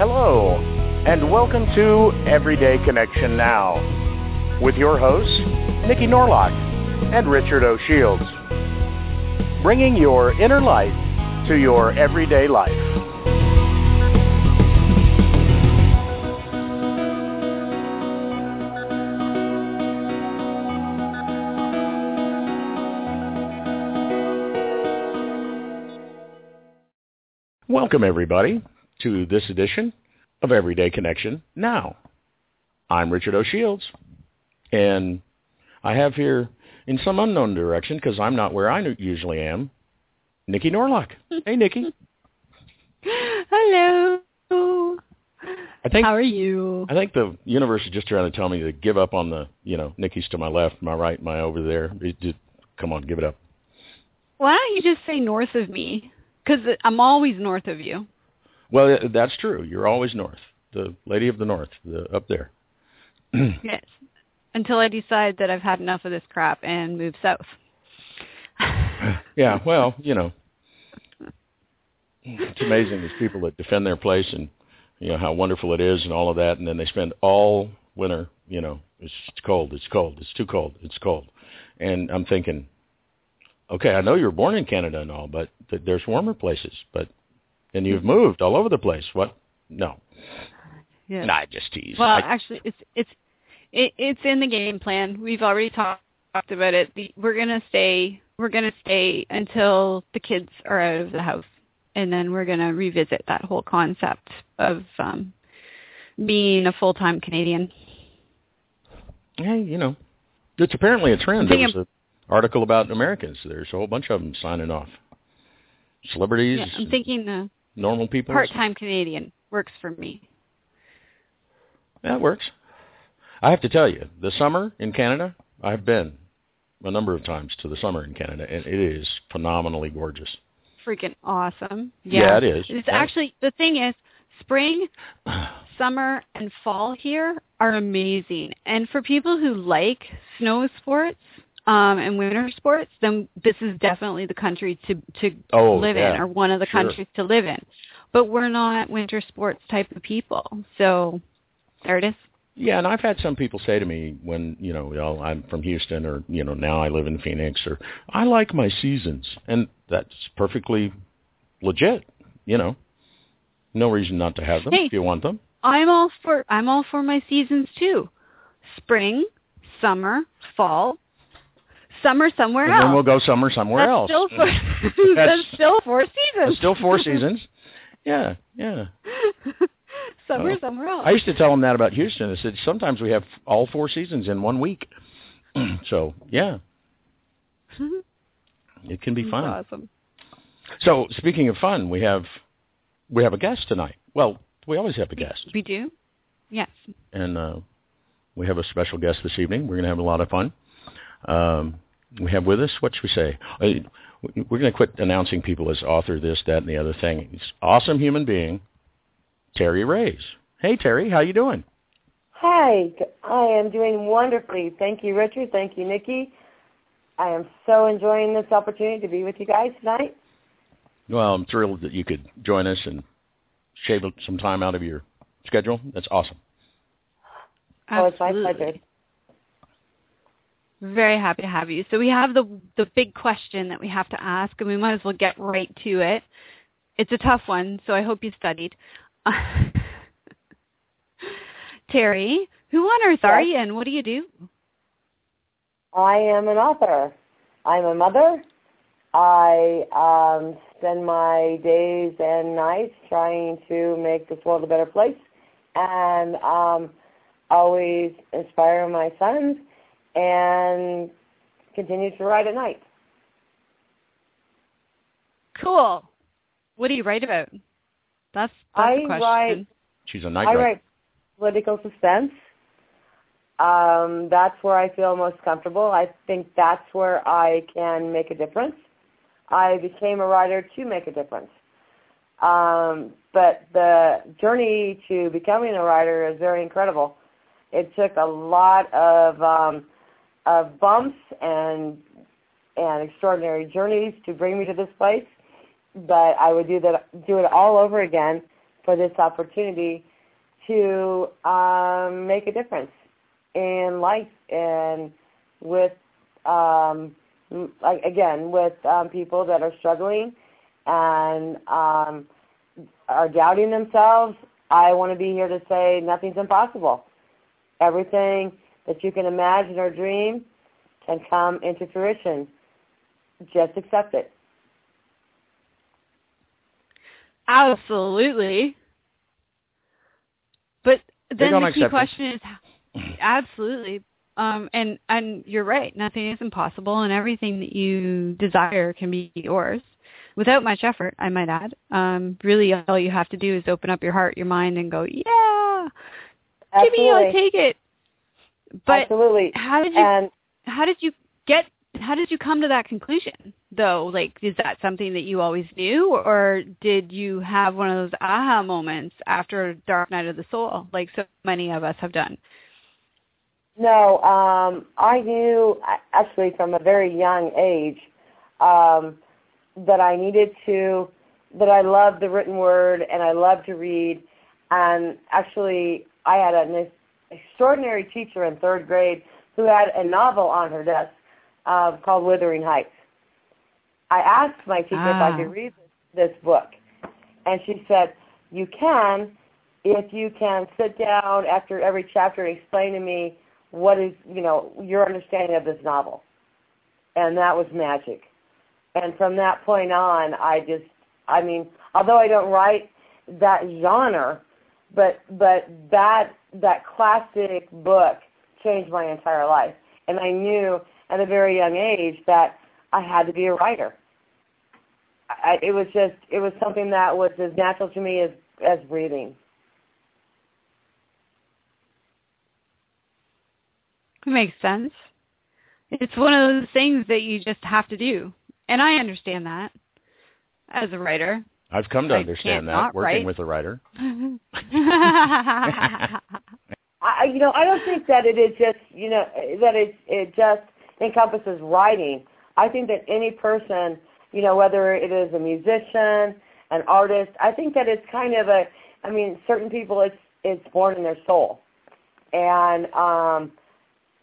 Hello, and welcome to Everyday Connection Now with your hosts, Nikki Norlock and Richard O'Shields, bringing your inner light to your everyday life. Welcome, everybody, to this edition of Everyday Connection Now. I'm Richard O'Shields, and I have here, in some unknown direction, because I'm not where I usually am, Nikki Norlock. Hey, Nikki. Hello. I think How are you? I think the universe is just trying to tell me to give up on the, you know, Nikki's to my left, my right, my over there. It just, come on, give it up. Why don't you just say north of me? Because I'm always north of you. Well, that's true. You're always north, the lady of the north, the, up there. yes. Until I decide that I've had enough of this crap and move south. yeah, well, you know, it's amazing these people that defend their place and you know how wonderful it is and all of that, and then they spend all winter, you know, it's cold, it's cold, it's too cold, it's cold, and I'm thinking, okay, I know you were born in Canada and all, but th- there's warmer places, but and you've moved all over the place. What? No. Yeah. Nah, just tease. Well, I- actually, it's it's it, it's in the game plan. We've already talked talked about it. The, we're gonna stay. We're gonna stay until the kids are out of the house, and then we're gonna revisit that whole concept of um, being a full time Canadian. hey, you know, it's apparently a trend. There was an article about Americans. There's a whole bunch of them signing off. Celebrities, Yeah, I'm thinking the normal people. part time Canadian works for me. That works. I have to tell you, the summer in Canada, I've been a number of times to the summer in Canada, and it is phenomenally gorgeous. Freaking awesome. Yeah, it is. It's Yeah. actually the thing is spring, summer, and fall here are amazing. And for people who like snow sports um, and winter sports, then this is definitely the country to to Oh, live yeah. in, or one of the Sure. countries to live in. But we're not winter sports type of people, so there it is. Yeah, and I've had some people say to me when, you know, well, I'm from Houston or, you know, now I live in Phoenix or I like my seasons. And that's perfectly legit, you know. No reason not to have them Hey. if you want them. I'm all for I'm all for my seasons too. Spring, summer, fall, summer somewhere And else. then we'll go summer somewhere that's else. Still four, That's- that's still four seasons. still four seasons. Yeah, yeah. summer Oh. somewhere else. I used to tell them that about Houston. I said sometimes we have all four seasons in one week. so yeah, it can be That's fun. Awesome. So speaking of fun, we have we have a guest tonight. Well, we always have a guest, We do. Yes. and uh, we have a special guest this evening. We're going to have a lot of fun. Um, we have with us what should we say? Uh, We're going to quit announcing people as author, this, that, and the other thing. He's an awesome human being, Terry Rays. Hey, Terry, how you doing? Hi, I am doing wonderfully. Thank you, Richard. Thank you, Nikki. I am so enjoying this opportunity to be with you guys tonight. Well, I'm thrilled that you could join us and shave some time out of your schedule. That's awesome. Oh, it's my Absolutely. pleasure. Very happy to have you. So we have the the big question that we have to ask, and we might as well get right to it. It's a tough one, so I hope you studied. Terry, who on earth are you, and what do you do? I am an author. I'm a mother. I um, spend my days and nights trying to make this world a better place and um, always inspire my sons and continue to write at night. Cool. What do you write about? That's, that's I the question. write She's a night I writer. write political suspense. Um, that's where I feel most comfortable. I think that's where I can make a difference. I became a writer to make a difference. Um, but the journey to becoming a writer is very incredible. It took a lot of um, of bumps and and extraordinary journeys to bring me to this place. But I would do that do it all over again for this opportunity to um, make a difference in life and with um, like again with um, people that are struggling and um, are doubting themselves. I want to be here to say nothing's impossible. Everything that you can imagine or dream can come into fruition. Just accept it. Absolutely. But then the key accept it. question is absolutely. Um, and and you're right. Nothing is impossible, and everything that you desire can be yours without much effort. I might add. Um, really, all you have to do is open up your heart, your mind, and go, "Yeah, give me, I'll take it." But Absolutely. how did you And how did you get how did you come to that conclusion though like is that something that you always knew or did you have one of those aha moments after dark night of the soul like so many of us have done No, um, I knew actually from a very young age um, that I needed to, that I loved the written word and I loved to read. And actually, I had an extraordinary teacher in third grade who had a novel on her desk uh, called Wuthering Heights. I asked my teacher if Ah. I could read this, this book, and she said, "You can, if you can sit down after every chapter and explain to me what is, you know, your understanding of this novel. And that was magic. And from that point on, I just, I mean, although I don't write that genre, but but that that classic book changed my entire life. And I knew at a very young age that I had to be a writer. I, it was just, it was something that was as natural to me as as breathing. it makes sense it's one of those things that you just have to do and i understand that as a writer I've come to understand that not working write. with a writer. I, I- you know, I don't think that it is just, you know, that it it just encompasses writing. I think that any person, you know, whether it is a musician, an artist, I think that it's kind of a, I mean, certain people, it's it's born in their soul, and um,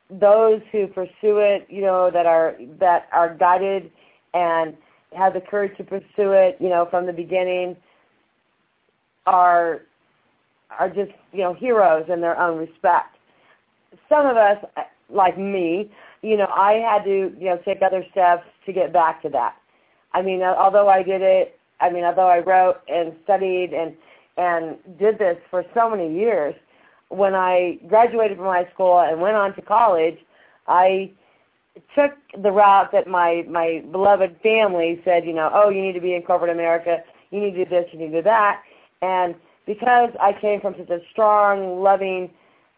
those who pursue it, you know, that are that are guided and have the courage to pursue it, you know, from the beginning, are are just you know heroes in their own respect. Some of us, like me, you know, I had to you know take other steps to get back to that. I mean, although I did it, I mean, although I wrote and studied and and did this for so many years, when I graduated from high school and went on to college, I took the route that my my beloved family said, you know, oh, you need to be in corporate America, you need to do this, you need to do that, and because I came from such a strong, loving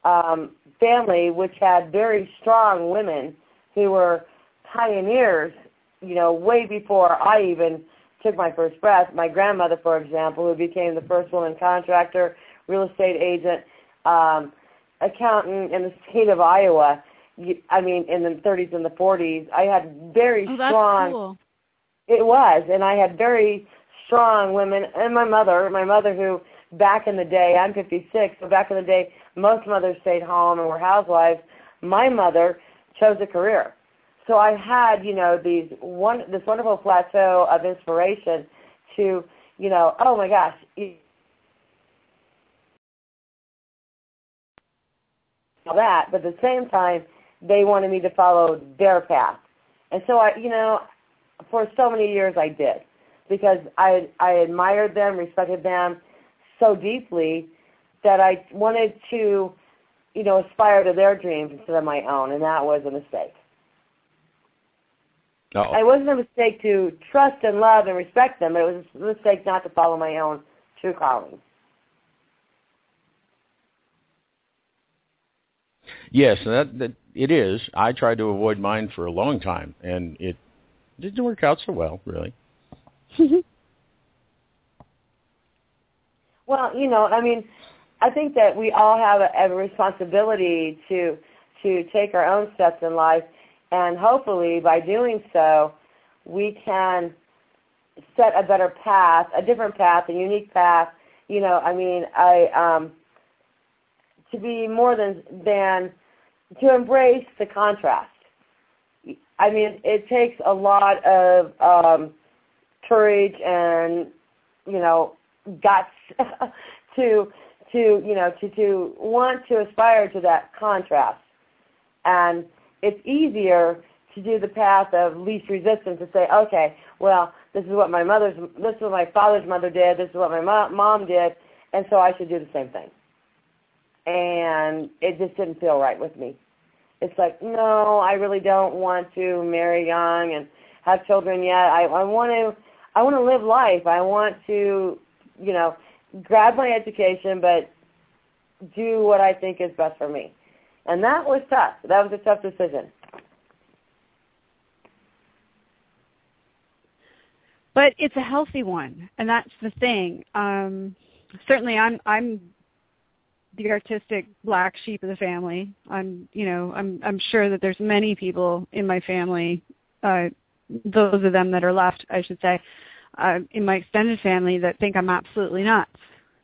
um, family, which had very strong women who were pioneers, you know, way before I even took my first breath. My grandmother, for example, who became the first woman contractor, real estate agent, um, accountant in the state of Iowa. I mean, in the 30s and the 40s, I had very oh that's strong. cool It was, and I had very strong women, and my mother, my mother who back in the day, I'm 56, so back in the day, most mothers stayed home and were housewives. My mother chose a career. So I had, you know, these one this wonderful plateau of inspiration to, you know, oh my gosh, all that, but at the same time, they wanted me to follow their path. And so I, you know, for so many years I did because I I admired them, respected them so deeply that I wanted to, you know, aspire to their dreams instead of my own, and that was a mistake. Uh-oh. It wasn't a mistake to trust and love and respect them, but it was a mistake not to follow my own true calling. Yes, that, that it is. I tried to avoid mine for a long time, and it didn't work out so well, really. well, you know, I mean, I think that we all have a, a responsibility to to take our own steps in life, and hopefully, by doing so, we can set a better path, a different path, a unique path. You know, I mean, I um, to be more than than to embrace the contrast. I mean, it takes a lot of um, courage and you know guts to to you know to to want to aspire to that contrast, and it's easier to do the path of least resistance to say, okay, well, this is what my mother's, this is what my father's mother did, this is what my mo- mom did, and so I should do the same thing. And it just didn't feel right with me. It's like, no, I really don't want to marry young and have children yet. I, I want to, I want to live life. I want to, you know, grab my education, but do what I think is best for me. And that was tough. That was a tough decision. But it's a healthy one, and that's the thing. Um, certainly, I'm I'm the artistic black sheep of the family. I'm you know I'm I'm sure that there's many people in my family, uh, those of them that are left, I should say, uh, in my extended family that think I'm absolutely nuts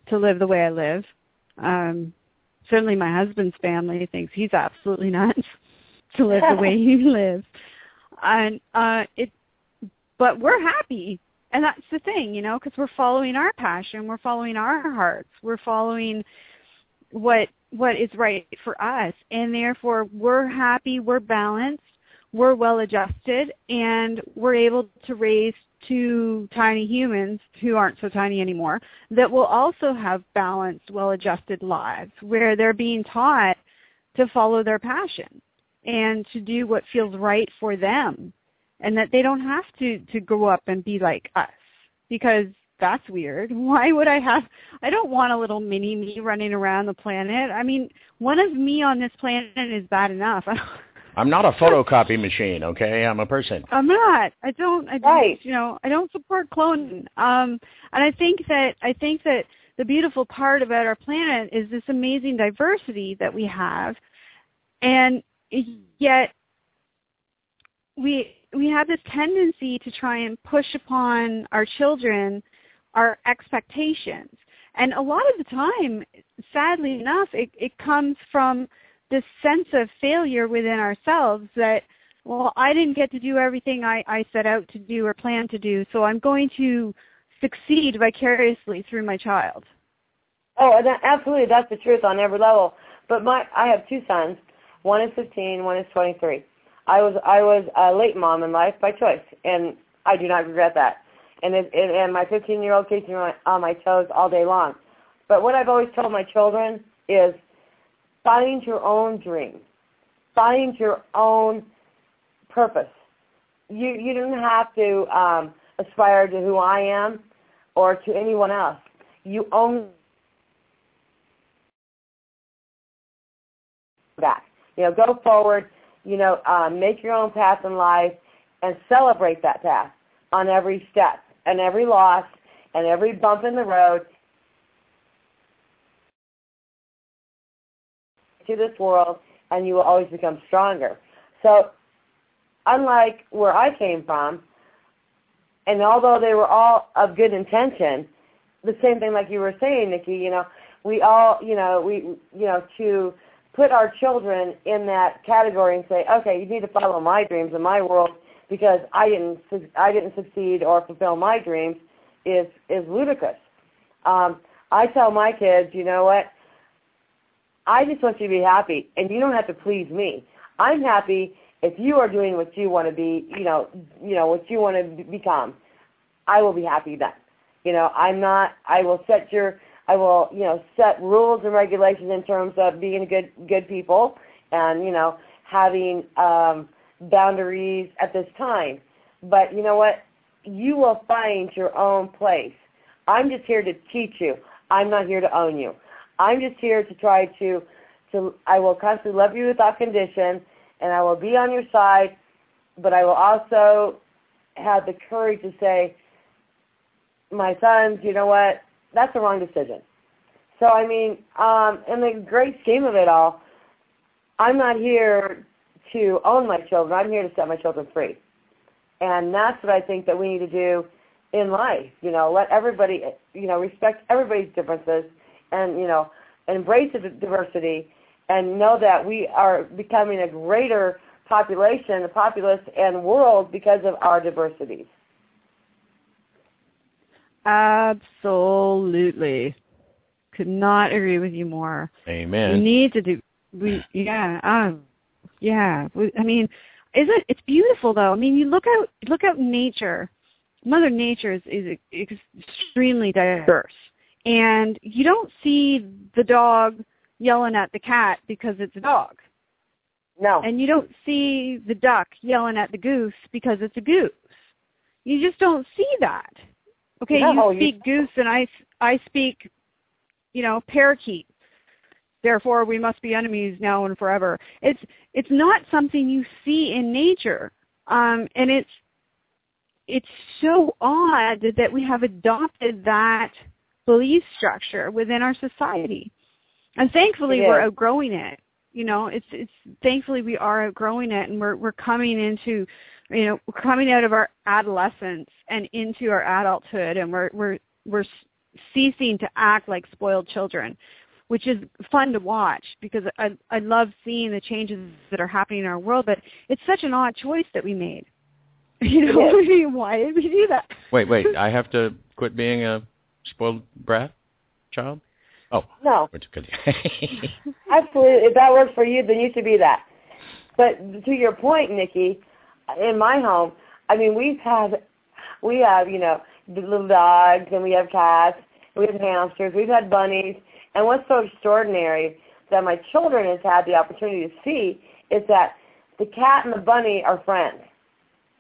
to live the way I live. Um, certainly, my husband's family thinks he's absolutely nuts to live the way he lives, and uh, it. But we're happy, and that's the thing, you know, because we're following our passion, we're following our hearts, we're following what what is right for us, and therefore we're happy, we're balanced, we're well adjusted, and we're able to raise two tiny humans who aren't so tiny anymore that will also have balanced, well-adjusted lives where they're being taught to follow their passion and to do what feels right for them and that they don't have to to grow up and be like us because that's weird. Why would I have I don't want a little mini me running around the planet. I mean, one of me on this planet is bad enough. I'm not a photocopy machine, okay? I'm a person. I'm not. I don't. I don't, right. you know, I don't support cloning. Um, and I think that I think that the beautiful part about our planet is this amazing diversity that we have, and yet we we have this tendency to try and push upon our children our expectations. And a lot of the time, sadly enough, it, it comes from this sense of failure within ourselves that, well, I didn't get to do everything I, I set out to do or plan to do, so I'm going to succeed vicariously through my child. Oh, that, absolutely, that's the truth on every level. But my, I have two sons. One is 15, one is 23. I was I was a late mom in life by choice, and I do not regret that. And it, and my 15 year old keeps me on my toes all day long. But what I've always told my children is find your own dream, find your own purpose. You you don't have to um, aspire to who I am or to anyone else. You own that. You know, go forward. You know, um, make your own path in life and celebrate that path on every step and every loss and every bump in the road to this world and you will always become stronger. So unlike where I came from, and although they were all of good intention, the same thing like you were saying, Nikki, you know, we all, you know, we, you know, to put our children in that category and say, okay, you need to follow my dreams and my world because I didn't, I didn't succeed or fulfill my dreams is, is ludicrous. Um, I tell my kids, you know what? I just want you to be happy, and you don't have to please me. I'm happy if you are doing what you want to be, you know, you know what you want to become. I will be happy then. You know, I'm not. I will set your. I will, you know, set rules and regulations in terms of being good good people, and you know, having um, boundaries at this time. but you know what? You will find your own place. I'm just here to teach you. I'm not here to own you. I'm just here to try to to I will constantly love you without condition and I will be on your side, but I will also have the courage to say, my sons, you know what? That's the wrong decision. So I mean, um, in the great scheme of it all, I'm not here to own my children. I'm here to set my children free. And that's what I think that we need to do in life. You know, let everybody, you know, respect everybody's differences and, you know, embrace the diversity and know that we are becoming a greater population, a populace and world because of our diversities. Absolutely. Could not agree with you more. Amen. We need to do we yeah, um yeah. I mean, is it it's beautiful though. I mean, you look out look out nature. Mother Nature is, is extremely diverse. And you don't see the dog yelling at the cat because it's a dog. No. And you don't see the duck yelling at the goose because it's a goose. You just don't see that. Okay, no, you speak you... goose and I I speak you know, parakeet. Therefore we must be enemies now and forever. It's it's not something you see in nature. Um and it's it's so odd that we have adopted that belief structure within our society. And thankfully we're outgrowing it. You know, it's it's thankfully we are outgrowing it and we're we're coming into you know, we're coming out of our adolescence and into our adulthood and we're we're we're ceasing to act like spoiled children, which is fun to watch because I I love seeing the changes that are happening in our world, but it's such an odd choice that we made. You know, yes. why did we do that? Wait, wait, I have to quit being a spoiled brat child? Oh. No. Absolutely. If that works for you, then you should be that. But to your point, Nikki, in my home, I mean, we've had, we have, you know, little dogs, and we have cats, we have hamsters, we've had bunnies, and what's so extraordinary that my children has had the opportunity to see is that the cat and the bunny are friends.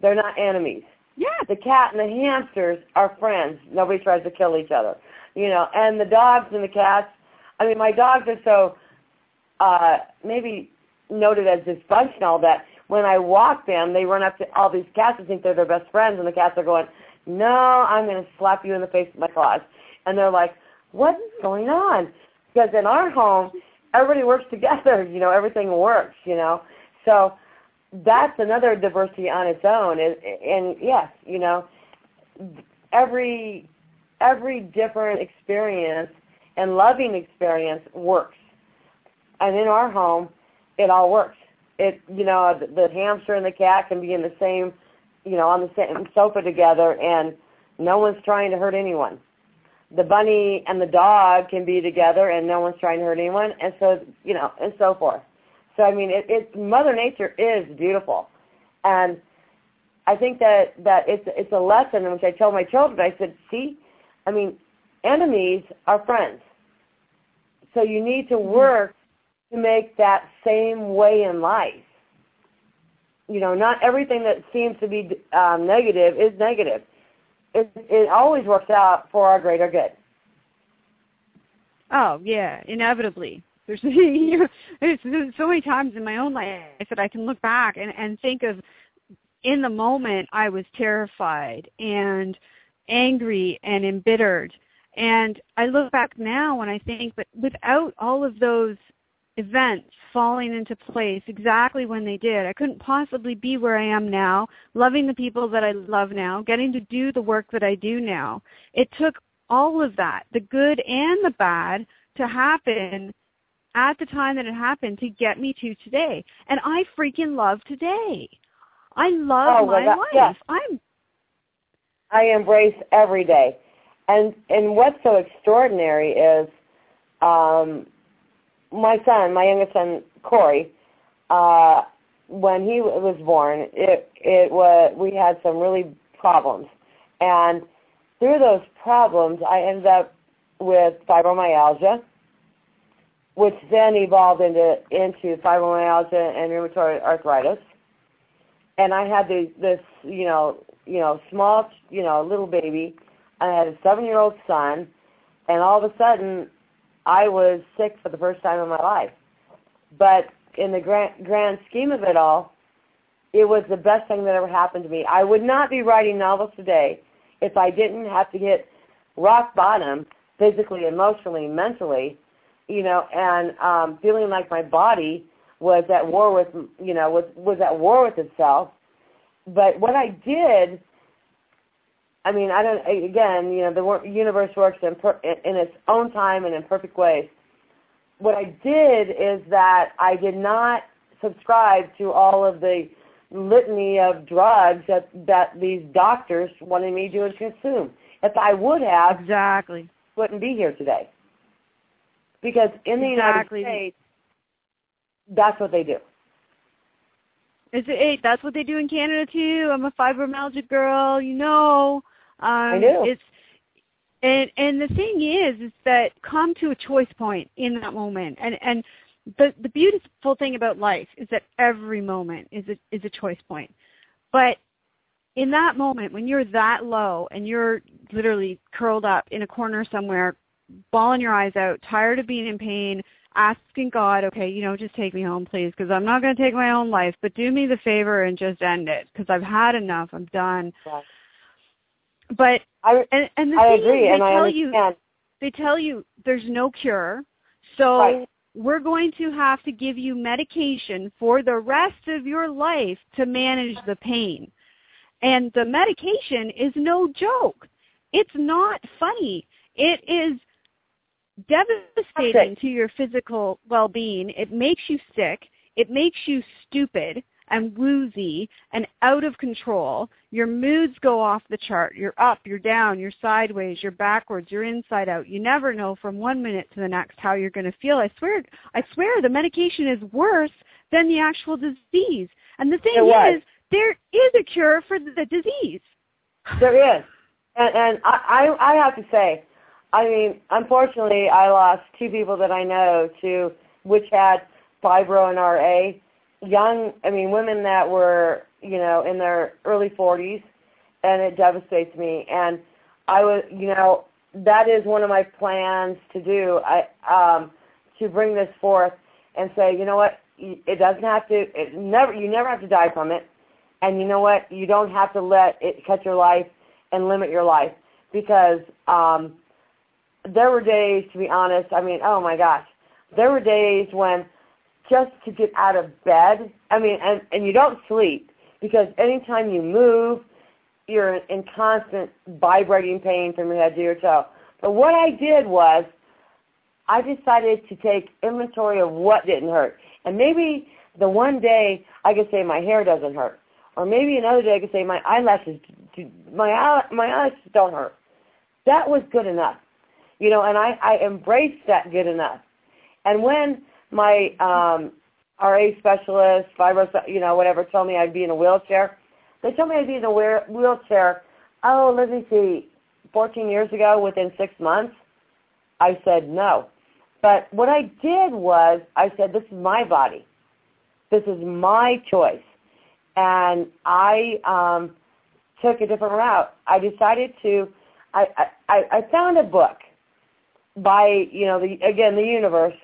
They're not enemies. Yeah. The cat and the hamsters are friends. Nobody tries to kill each other. You know, and the dogs and the cats, I mean, my dogs are so uh maybe noted as dysfunctional that when I walk them, they run up to all these cats and think they're their best friends, and the cats are going, no, I'm going to slap you in the face with my claws. And they're like, what's going on? Because in our home, everybody works together. You know, everything works, you know. So that's another diversity on its own. And, and yes, you know, every every different experience and loving experience works. And in our home, it all works. It you know the, the hamster and the cat can be in the same you know, on the same sofa together and no one's trying to hurt anyone. The bunny and the dog can be together and no one's trying to hurt anyone and so, you know, and so forth. So I mean, it, it Mother Nature is beautiful. And I think that that it's it's a lesson which I tell my children. I said, "See, I mean, enemies are friends. So you need to work to make that same way in life you know, not everything that seems to be um, negative is negative. It, it always works out for our greater good. Oh yeah, inevitably. There's, you know, there's, so many times in my own life that I can look back and, and think of in the moment I was terrified and angry and embittered. And I look back now and I think that without all of those events falling into place exactly when they did. I couldn't possibly be where I am now, loving the people that I love now, getting to do the work that I do now. It took all of that, the good and the bad, to happen at the time that it happened to get me to today. And I freaking love today. I love oh, my that, life. Yes. I'm I embrace every day. And and what's so extraordinary is um my son, my youngest son, Corey, uh, when he was born, it it was we had some really problems, and through those problems, I ended up with fibromyalgia, which then evolved into into fibromyalgia and rheumatoid arthritis, and I had this, this you know, you know, small, you know, little baby. I had a seven-year-old son, and all of a sudden, I was sick for the first time in my life. But in the grand, grand scheme of it all, it was the best thing that ever happened to me. I would not be writing novels today if I didn't have to hit rock bottom physically, emotionally, mentally, you know, and um, feeling like my body was at war with, you know, was was at war with itself. But what I did, I mean, I don't. Again, you know, the universe works in per, in its own time and in perfect ways. What I did is that I did not subscribe to all of the litany of drugs that that these doctors wanted me to consume. If I would have, exactly, wouldn't be here today. Because in the exactly. United States, that's what they do. Is it? Hey, that's what they do in Canada too. I'm a fibromyalgia girl, you know. Um, I do. It's and and the thing is, is that come to a choice point in that moment, and and the the beautiful thing about life is that every moment is a is a choice point. But in that moment, when you're that low and you're literally curled up in a corner somewhere, bawling your eyes out, tired of being in pain, asking God, okay, you know, just take me home, please, because I'm not going to take my own life, but do me the favor and just end it, because I've had enough. I'm done. But I, and, and the I thing agree, is, they and I tell understand. you they tell you there's no cure, so Right. we're going to have to give you medication for the rest of your life to manage the pain. And the medication is no joke. It's not funny. It is devastating to your physical well-being. It makes you sick. It makes you stupid and woozy and out of control. Your moods go off the chart. You're up, you're down, you're sideways, you're backwards, you're inside out. You never know from one minute to the next how you're going to feel. I swear, I swear the medication is worse than the actual disease. And the thing is, there is a cure for the disease. There is, and and I I I have to say, I mean, unfortunately, I lost two people that I know to which had fibro and RA. Young, I mean, women that were you know in their early 40s, and it devastates me. And I was, you know, that is one of my plans to do. I um to bring this forth and say, you know what, it doesn't have to. It never. You never have to die from it. And you know what? You don't have to let it cut your life and limit your life because um, there were days, to be honest. I mean, oh my gosh, there were days when just to get out of bed. I mean, and and you don't sleep because anytime you move, you're in constant vibrating pain from your head to your toe. But what I did was, I decided to take inventory of what didn't hurt, and maybe the one day I could say my hair doesn't hurt or maybe another day I could say my eyelashes, my my eyelashes don't hurt. That was good enough, you know, and I I embraced that good enough. And when my um, RA specialist, fibro, you know, whatever, told me I'd be in a wheelchair, they told me I'd be in a wheelchair. Oh, let me see, 14 years ago, within six months, I said no. But what I did was I said, this is my body. This is my choice and I um, took a different route. I decided to. I, I I found a book by you know the again the universe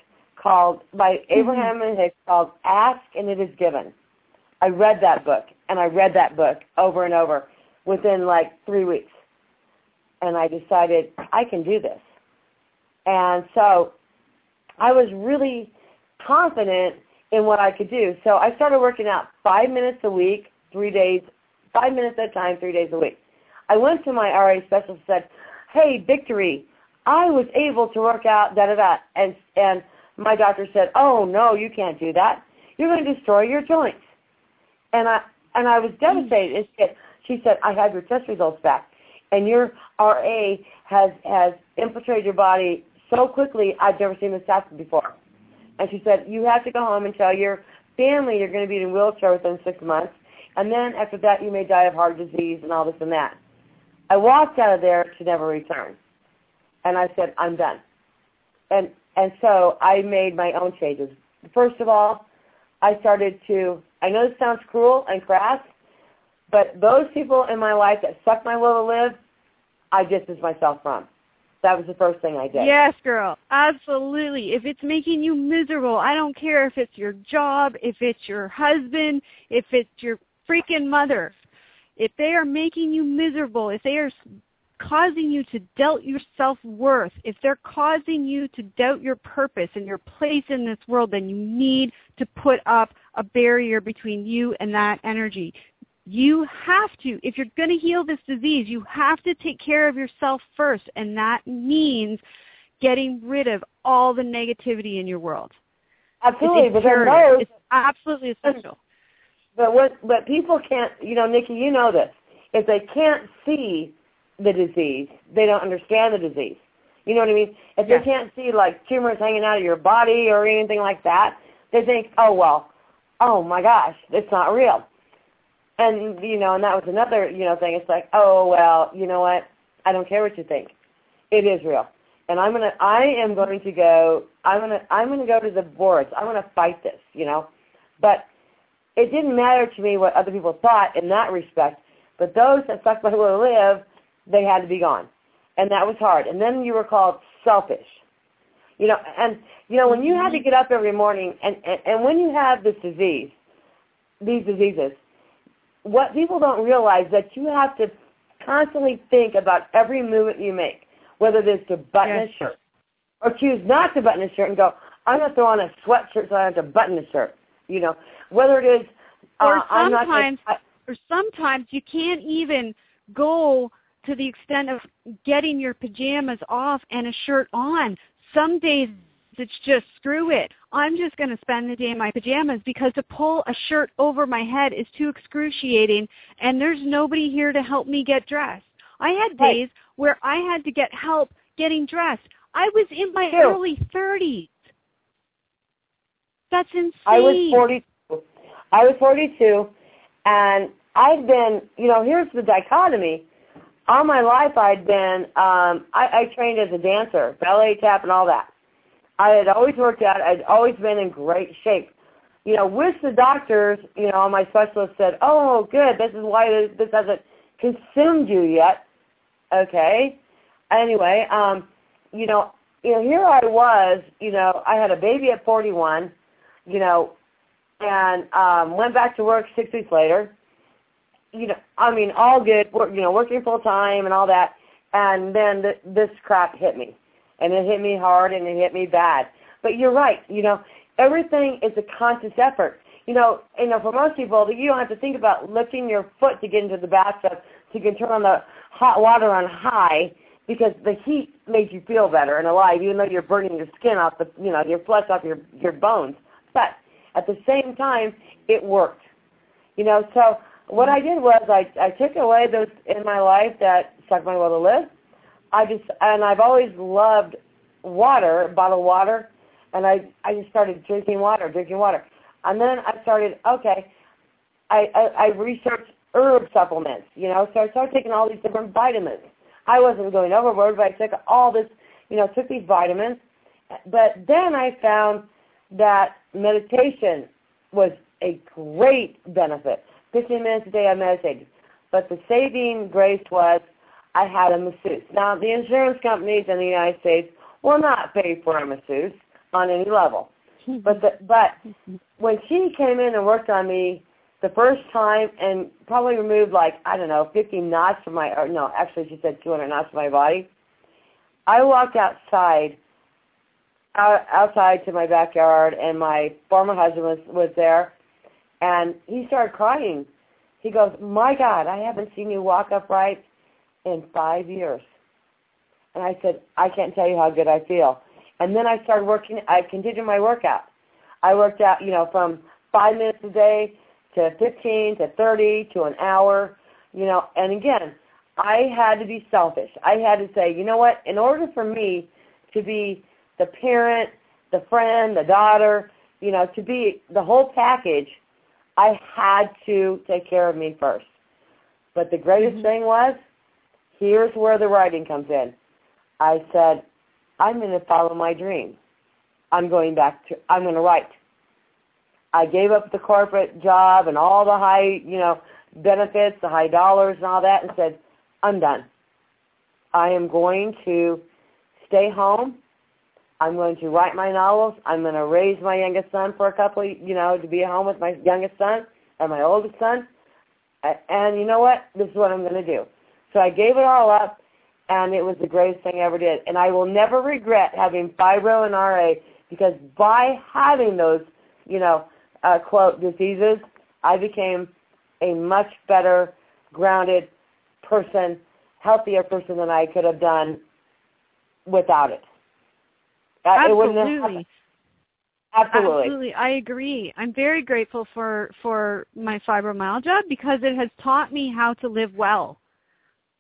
called by mm-hmm. Abraham and Hicks called Ask and It Is Given. I read that book and I read that book over and over within like three weeks, and I decided I can do this. And so I was really confident in what I could do. So I started working out five minutes a week, three days, five minutes at a time, three days a week. I went to my RA specialist and said, "Hey, Victory, I was able to work out da da da," and and my doctor said, "Oh no, you can't do that. You're going to destroy your joints." And I and I was devastated. And she said, she said, "I had your test results back, and your RA has has infiltrated your body so quickly. I've never seen this happen before." And she said, you have to go home and tell your family you're going to be in a wheelchair within six months. And then after that, you may die of heart disease and all this and that. I walked out of there to never return. And I said, I'm done. And, and so I made my own changes. First of all, I started to, I know this sounds cruel and crass, But those people in my life that sucked my will to live, I distanced myself from. That was the first thing I did. Yes, girl. Absolutely. If it's making you miserable, I don't care if it's your job, if it's your husband, if it's your freaking mother. If they are making you miserable, if they are causing you to doubt your self-worth, if they're causing you to doubt your purpose and your place in this world, then you need to put up a barrier between you and that energy. You have to, if you're going to heal this disease, you have to take care of yourself first, and that means getting rid of all the negativity in your world. Absolutely, it's but then those, it's absolutely essential. But what, but people can't, you know, Nikki, you know this. If they can't see the disease, they don't understand the disease. You know what I mean? If yes. they can't see like tumors hanging out of your body or anything like that, they think, oh well, oh my gosh, it's not real. And you know, and that was another you know thing. It's like, oh well, you know what? I don't care what you think. It is real, and I'm gonna, I am going to go. I'm gonna, I'm gonna go to the boards. I'm gonna fight this. You know, but it didn't matter to me what other people thought in that respect. But those that sucked my will to live, they had to be gone, and that was hard. And then you were called selfish. You know, and you know when you had to get up every morning, and and, and when you have this disease, these diseases, what people don't realize that you have to constantly think about every movement you make, whether it is to button yes. a shirt or choose not to button a shirt and go, I'm going to throw on a sweatshirt so I don't have to button a shirt. You know, whether it is or uh, I'm not sometimes gonna, or sometimes you can't even go to the extent of getting your pajamas off and a shirt on. Some days it's just screw it. I'm just going to spend the day in my pajamas because to pull a shirt over my head is too excruciating and there's nobody here to help me get dressed. I had days where I had to get help getting dressed. I was in my early 30s. That's insane. I was 42. I was 42, and I've been, you know, here's the dichotomy. All my life, I'd been, um, I, I trained as a dancer, ballet, tap, and all that. I had always worked out. I'd always been in great shape. You know, with the doctors, you know, all my specialist said, "Oh, good. This is why this, this hasn't consumed you yet." Okay. Anyway, um, you know, you know, here I was. You know, I had a baby at 41. You know, and um, went back to work six weeks later. You know, I mean, all good. Work, you know, working full time and all that. And then th- this crap hit me, and it hit me hard, and it hit me bad. But you're right. You know, everything is a conscious effort. You know, you know, for most people, you don't have to think about lifting your foot to get into the bathtub, so you can turn on the hot water on high because the heat makes you feel better and alive, even though you're burning your skin off the, you know, your flesh off your your bones. But at the same time, it worked. You know, so what I mm-hmm. did was I I took away those in my life that sucked my will to live. I just and I've always loved water, bottled water, and I I just started drinking water, drinking water, and then I started okay. I I, I researched herb supplements, you know, so I started taking all these different vitamins. I wasn't going overboard, but I took all this, you know, took these vitamins. But then I found that meditation was a great benefit. 15 minutes a day I meditated. But the saving grace was I had a masseuse. Now, the insurance companies in the United States will not pay for a masseuse on any level. Mm-hmm. But the, but when she came in and worked on me the first time and probably removed like I don't know 50 knots from my or no actually she said 200 knots from my body. I walked outside out, outside to my backyard and my former husband was was there and he started crying. He goes, "My God, I haven't seen you walk upright in 5 years." And I said, "I can't tell you how good I feel." And then I started working I continued my workout. I worked out, you know, from 5 minutes a day to 15 to 30 to an hour, you know, and again, I had to be selfish. I had to say, you know what, in order for me to be the parent, the friend, the daughter, you know, to be the whole package, I had to take care of me first. But the greatest Mhm. thing was, here's where the writing comes in. I said, I'm going to follow my dream. I'm going back to, I'm going to write. I gave up the corporate job and all the high, you know, benefits, the high dollars and all that and said, I'm done. I am going to stay home. I'm going to write my novels. I'm going to raise my youngest son for a couple, you know, to be at home with my youngest son and my oldest son. And you know what? This is what I'm going to do. So I gave it all up, and it was the greatest thing I ever did. And I will never regret having fibro and RA because by having those, you know, uh, quote diseases, I became a much better, grounded person, healthier person than I could have done without it. Absolutely. It Absolutely. Absolutely. I agree. I'm very grateful for for my fibromyalgia because it has taught me how to live well.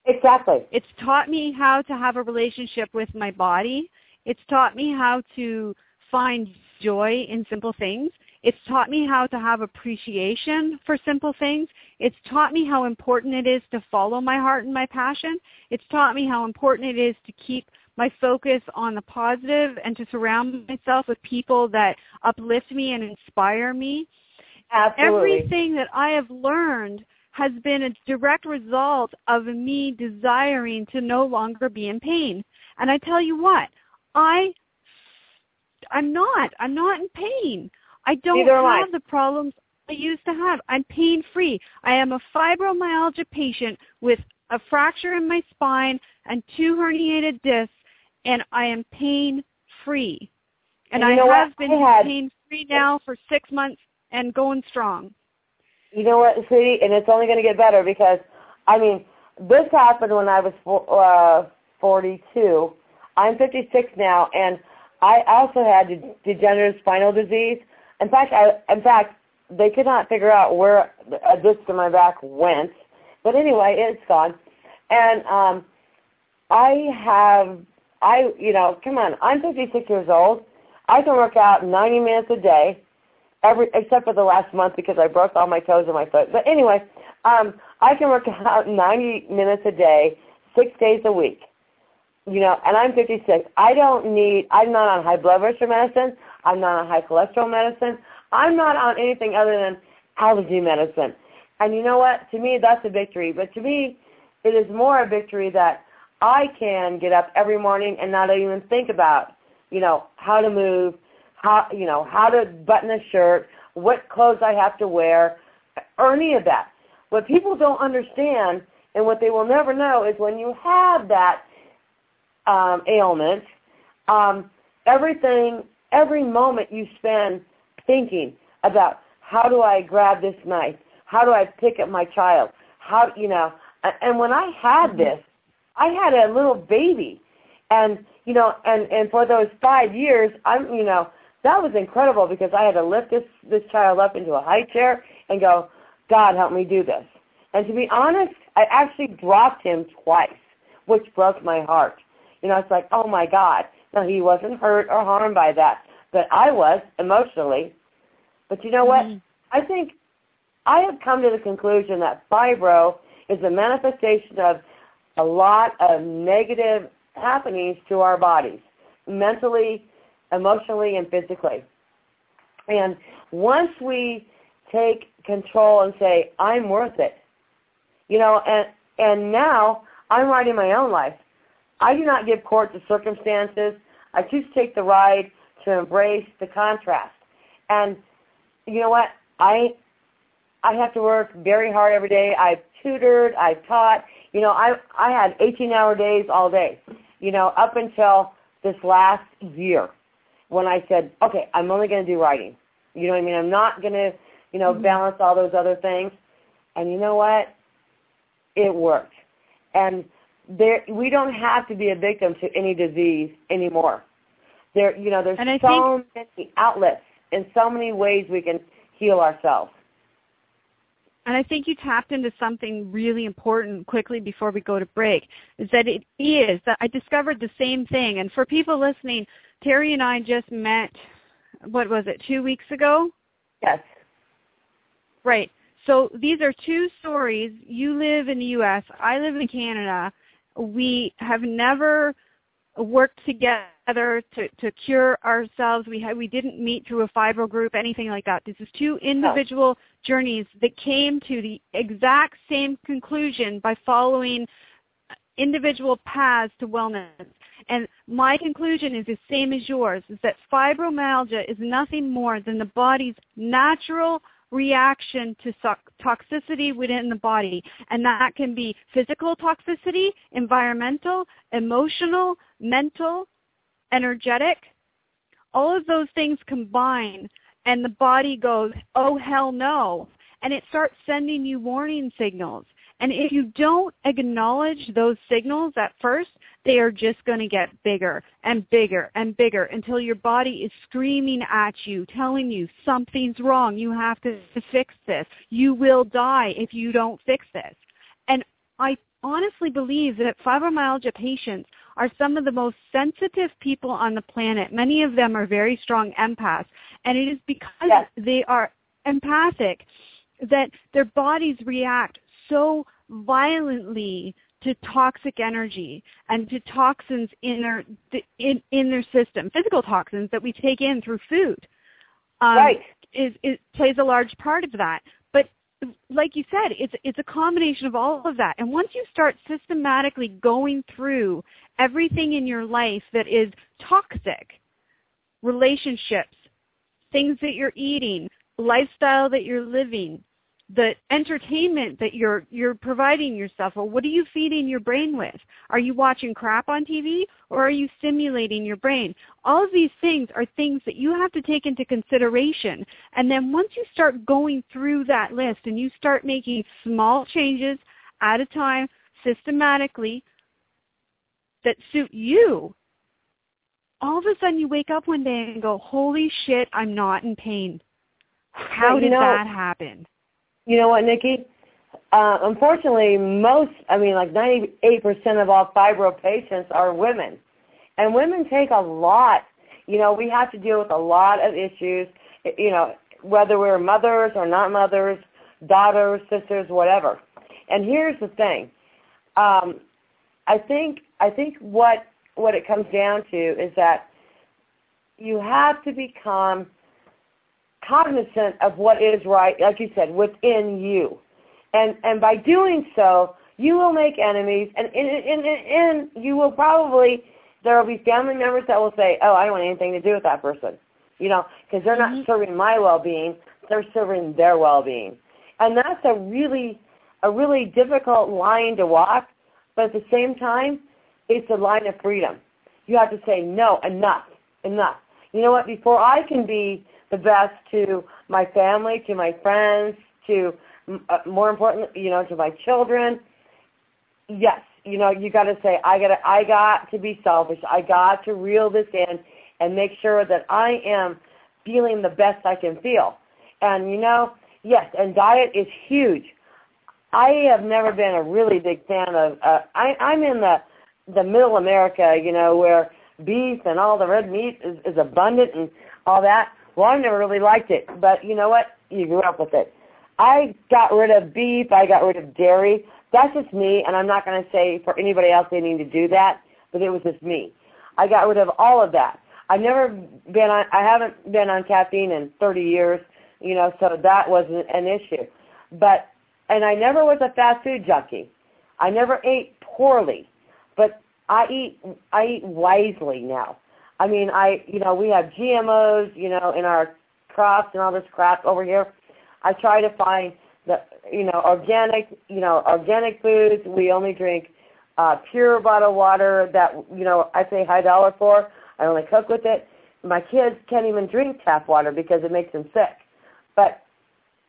Exactly. It's taught me how to have a relationship with my body. It's taught me how to find joy in simple things. It's taught me how to have appreciation for simple things. It's taught me how important it is to follow my heart and my passion. It's taught me how important it is to keep my focus on the positive and to surround myself with people that uplift me and inspire me. Absolutely. Everything that I have learned has been a direct result of me desiring to no longer be in pain. And I tell you what, I I'm not. I'm not in pain. I don't Neither have I. the problems I used to have. I'm pain free. I am a fibromyalgia patient with a fracture in my spine and two herniated discs and I am pain free. And, And I you know have what? been I had- pain free now for six months and going strong. You know what, sweetie? And it's only going to get better because, I mean, this happened when I was uh, 42. I'm 56 now, and I also had de- degenerative spinal disease. In fact, I, in fact, they could not figure out where a disc in my back went. But anyway, it's gone. And um, I have, I, you know, come on, I'm 56 years old. I can work out 90 minutes a day every except for the last month because I broke all my toes in my foot. But anyway, um, I can work out 90 minutes a day, six days a week. You know, and I'm 56. I don't need. I'm not on high blood pressure medicine. I'm not on high cholesterol medicine. I'm not on anything other than allergy medicine. And you know what? To me, that's a victory. But to me, it is more a victory that I can get up every morning and not even think about, you know, how to move, how you know how to button a shirt, what clothes I have to wear, or any of that. What people don't understand and what they will never know is when you have that um, ailment, um, everything, every moment you spend thinking about how do I grab this knife, how do I pick up my child, how you know. And when I had this, I had a little baby, and you know, and and for those five years, I'm you know that was incredible because I had to lift this this child up into a high chair and go, God help me do this. And to be honest, I actually dropped him twice, which broke my heart. You know, it's like, oh my God. Now he wasn't hurt or harmed by that, but I was emotionally. But you know what? Mhm. I think I have come to the conclusion that fibro is a manifestation of a lot of negative happenings to our bodies, mentally, emotionally, and physically. And once we take control and say, I'm worth it, you know, and and now I'm writing my own life. I do not give court to circumstances. I choose to take the ride to embrace the contrast. And you know what? I I have to work very hard every day. I've tutored, I've taught. You know, I I had 18-hour days all day. You know, up until this last year when I said, okay, I'm only going to do writing. You know what I mean? I'm not going to, you know, Mhm. balance all those other things. And you know what? It worked. And there, we don't have to be a victim to any disease anymore. There, you know, there's I so many outlets and so many ways we can heal ourselves. And I think you tapped into something really important quickly before we go to break, is that it is that I discovered the same thing. And for people listening, Terry and I just met, what was it, two weeks ago? Yes. Right. So these are two stories. You live in the U.S. I live in Canada. We have never worked together to, to cure ourselves. We had we didn't meet through a fibro group, anything like that. This is two individual journeys that came to the exact same conclusion by following individual paths to wellness. And my conclusion is the same as yours, is that fibromyalgia is nothing more than the body's natural reaction to toxicity within the body. And that can be physical toxicity, environmental, emotional, mental, energetic. All of those things combine and the body goes, oh hell no. And it starts sending you warning signals. And if you don't acknowledge those signals at first, they are just going to get bigger and bigger and bigger until your body is screaming at you, telling you something's wrong. You have to fix this. You will die if you don't fix this. And I honestly believe that fibromyalgia patients are some of the most sensitive people on the planet. Many of them are very strong empaths. And it is because yes. they are empathic that their bodies react so violently to toxic energy and to toxins in their in, in their system, physical toxins that we take in through food. Um, right. Is, is plays a large part of that. Like you said, it's it's a combination of all of that. And once you start systematically going through everything in your life that is toxic, relationships, things that you're eating, lifestyle that you're living, the entertainment that you're you're providing yourself well what are you feeding your brain with? Are you watching crap on tv or are you stimulating your brain? All of these things are things that you have to take into consideration. And then once you start going through that list and you start making small changes at a time systematically that suit you all of a sudden you wake up one day and go holy shit i'm not in pain. How did know, that happen you know what, Nikki? Uh, unfortunately, most, I mean, like 98% of all fibro patients are women. And women take a lot. You know, we have to deal with a lot of issues, you know, whether we're mothers or not mothers, daughters, sisters, whatever. And here's the thing. Um, I think I think what what it comes down to is that you have to become cognizant of what is right, like you said, within you. And and by doing so, you will make enemies, and in in in, in you will probably there will be family members that will say, "Oh, I don't want anything to do with that person," you know, because they're mm-hmm. not serving my well-being; they're serving their well-being, and that's a really a really difficult line to walk. But at the same time, it's a line of freedom. You have to say, "No, enough, enough." You know what? Before I can be the best to my family, to my friends, to uh, more importantly, you know, to my children. Yes, you know, you got to say I got to I got to be selfish. I got to reel this in and make sure that I am feeling the best I can feel. And you know, yes, and diet is huge. I have never been a really big fan of. Uh, I, I'm in the the middle America, you know, where beef and all the red meat is, is abundant and all that. Well, I never really liked it, but you know what? You grew up with it. I got rid of beef. I got rid of dairy. That's just me, and I'm not going to say for anybody else they need to do that, but it was just me. I got rid of all of that. I've never been on. I haven't been on caffeine in 30 years, you know, so that wasn't an issue. But and I never was a fast food junkie. I never ate poorly, but I eat I eat wisely now. I mean, I you know we have GMOs, you know, in our crops and all this crap over here. I try to find the you know organic, you know, organic foods. We only drink uh, pure bottled water that you know I pay high dollar for. I only cook with it. My kids can't even drink tap water because it makes them sick. But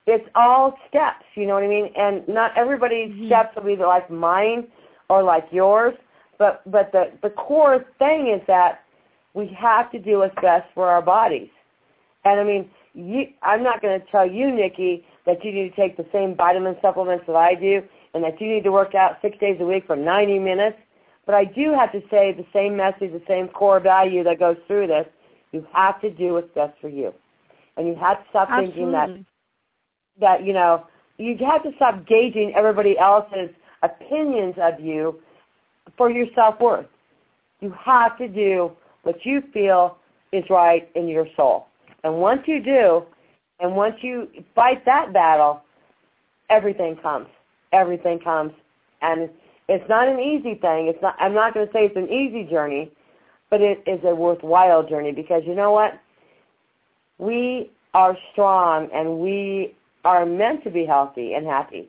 it's all steps, you know what I mean? And not everybody's mm-hmm. steps will be like mine or like yours. But but the the core thing is that we have to do what's best for our bodies. And I mean, you, I'm not going to tell you, Nikki, that you need to take the same vitamin supplements that I do and that you need to work out six days a week for 90 minutes. But I do have to say the same message, the same core value that goes through this. You have to do what's best for you. And you have to stop Absolutely. thinking that, that, you know, you have to stop gauging everybody else's opinions of you for your self-worth You have to do what you feel is right in your soul. And once you do, and once you fight that battle, everything comes. Everything comes. And it's not an easy thing. It's not I'm not going to say it's an easy journey, but it is a worthwhile journey because you know what? We are strong and we are meant to be healthy and happy.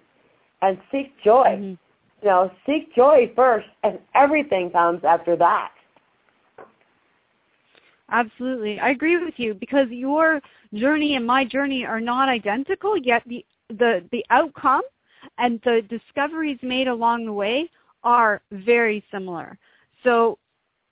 And seek joy. Mhm. You know, seek joy first and everything comes after that. Absolutely. I agree with you because your journey and my journey are not identical, yet the the the outcome and the discoveries made along the way are very similar. So,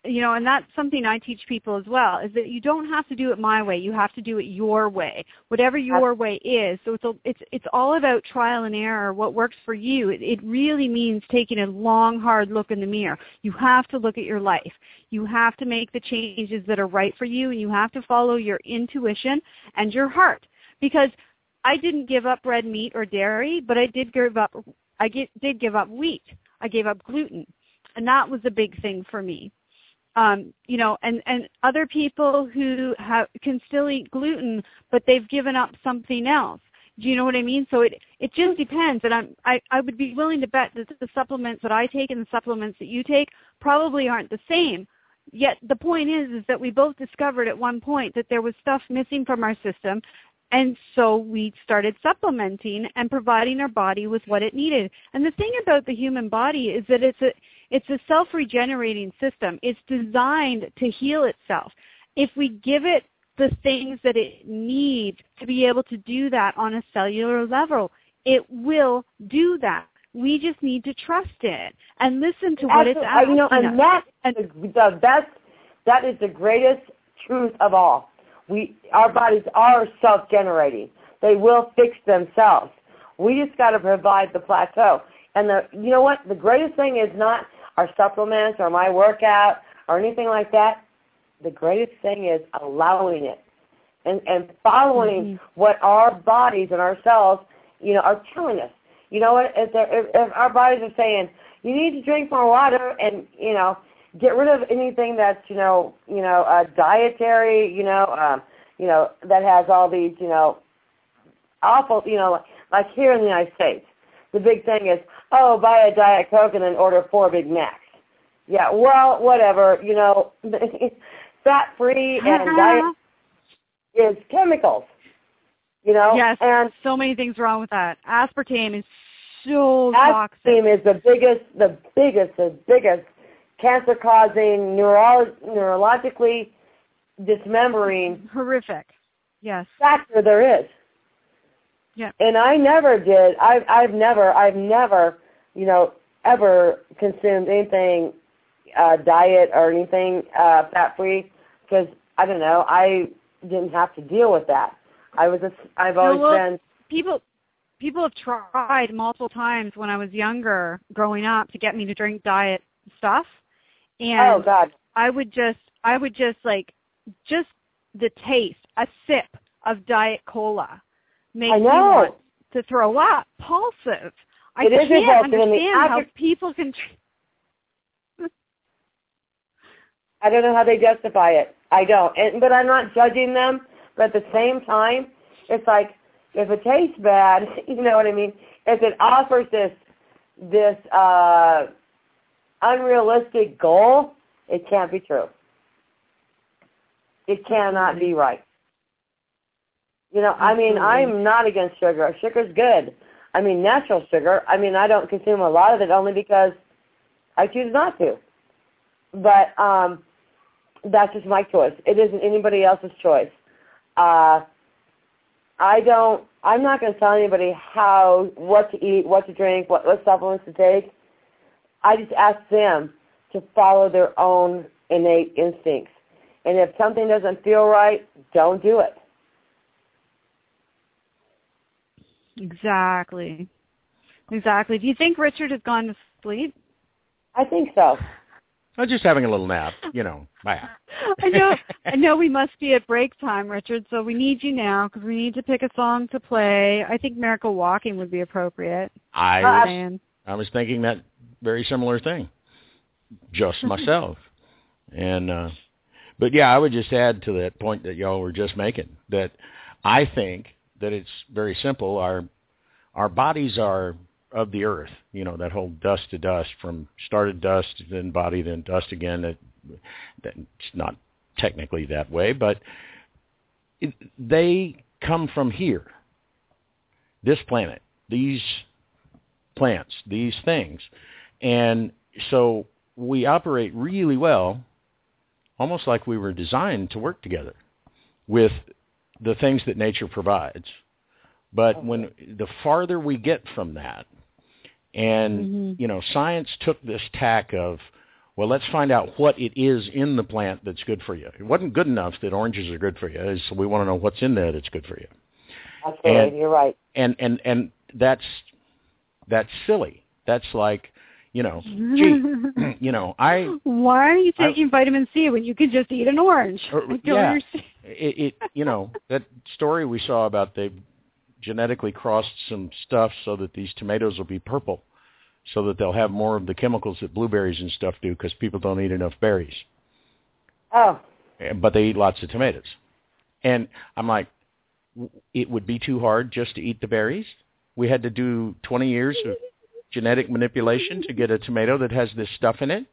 you know, and that's something I teach people as well, is that you don't have to do it my way. You have to do it your way, whatever your way is. So it's a, it's it's all about trial and error. What works for you. It, it really means taking a long, hard look in the mirror. You have to look at your life. You have to make the changes that are right for you, and you have to follow your intuition and your heart. Because I didn't give up red meat or dairy, but I did give up. I get, did give up wheat. I gave up gluten, and that was a big thing for me. Um, you know, and and other people who have can still eat gluten, but they've given up something else. Do you know what I mean? So it it just depends, and I'm I I would be willing to bet that the supplements that I take and the supplements that you take probably aren't the same. Yet the point is is that we both discovered at one point that there was stuff missing from our system and so we started supplementing and providing our body with what it needed. And the thing about the human body is that it's a it's a self-regenerating system. It's designed to heal itself. If we give it the things that it needs to be able to do that on a cellular level, it will do that. We just need to trust it and listen to what it's Absolutely. asking you know, and that is the best. That is the greatest truth of all. We our bodies are self-generating. They will fix themselves. We just got to provide the plateau. And the you know what? The greatest thing is not our supplements or my workout or anything like that. The greatest thing is allowing it and and following Mhm. what our bodies and our cells, you know, are telling us. You know what? If, if, if our bodies are saying you need to drink more water and you know get rid of anything that's you know you know uh, dietary, you know, um, you know that has all these you know awful, you know, like here in the United States, the big thing is oh buy a diet coke and then order four Big Macs. Yeah, well, whatever, you know, fat free and diet is chemicals. You know, Yes, and so many things wrong with that. Aspartame is so toxic. aspartame is the biggest, the biggest, the biggest cancer-causing, neuro- neurologically dismembering Horrific. Yes. factor there is. Yeah. And I never did. I've I've never I've never you know ever consumed anything uh, diet or anything uh, fat free because I don't know I didn't have to deal with that. I was a, I've No, always well, been People people have tried multiple times when I was younger, growing up, to get me to drink diet stuff. And oh god I would just I would just like just the taste, a sip of diet cola makes me want to throw up. Pulsive. I It is can't repulsive, and the understand how after- people can I don't know how they justify it. I don't. And, but I'm not judging them. But at the same time, it's like if it tastes bad, you know what I mean. If it offers this this uh, unrealistic goal, it can't be true. It cannot be right. You know, I mean, I'm not against sugar. Sugar's good. I mean, natural sugar. I mean, I don't consume a lot of it only because I choose not to. But um that's just my choice. It isn't anybody else's choice. Uh, I don't. I'm not to tell anybody how, what to eat, what to drink, what, what supplements to take. I just ask them to follow their own innate instincts. And if something doesn't feel right, don't do it. Exactly. Exactly. Do you think Richard has gone to sleep? I think so. I'm just having a little nap, you know. I know. I know we must be at break time, Richard. So we need you now because we need to pick a song to play. I think "Miracle Walking" would be appropriate. I was, Man. I was thinking that very similar thing. Just myself. And uh but yeah, I would just add to that point that y'all were just making that I think that it's very simple. Our our bodies are of the earth. You know that whole dust to dust from started dust, then body, then dust again. It, it's not technically that way, but it, they come from here. This planet, these plants, these things, and so we operate really well, almost like we were designed to work together with the things that nature provides. But when the farther we get from that, and Mm-hmm. you know, science took this tack of, well, let's find out what it is in the plant that's good for you. It wasn't good enough that oranges are good for you. It's, we want to know what's in there that's good for you. Absolutely, And- you're right. And and and that's that's silly. That's like, you know, gee, you know, I Why are you I- taking vitamin C when you could just eat an orange? Or- I yeah. it, it you know that story we saw about they genetically crossed some stuff so that these tomatoes will be purple so that they'll have more of the chemicals that blueberries and stuff do because people don't eat enough berries. Oh, but they eat lots of tomatoes. And i'm like it would be too hard just to eat the berries? We had to do 20 years of genetic manipulation to get a tomato that has this stuff in it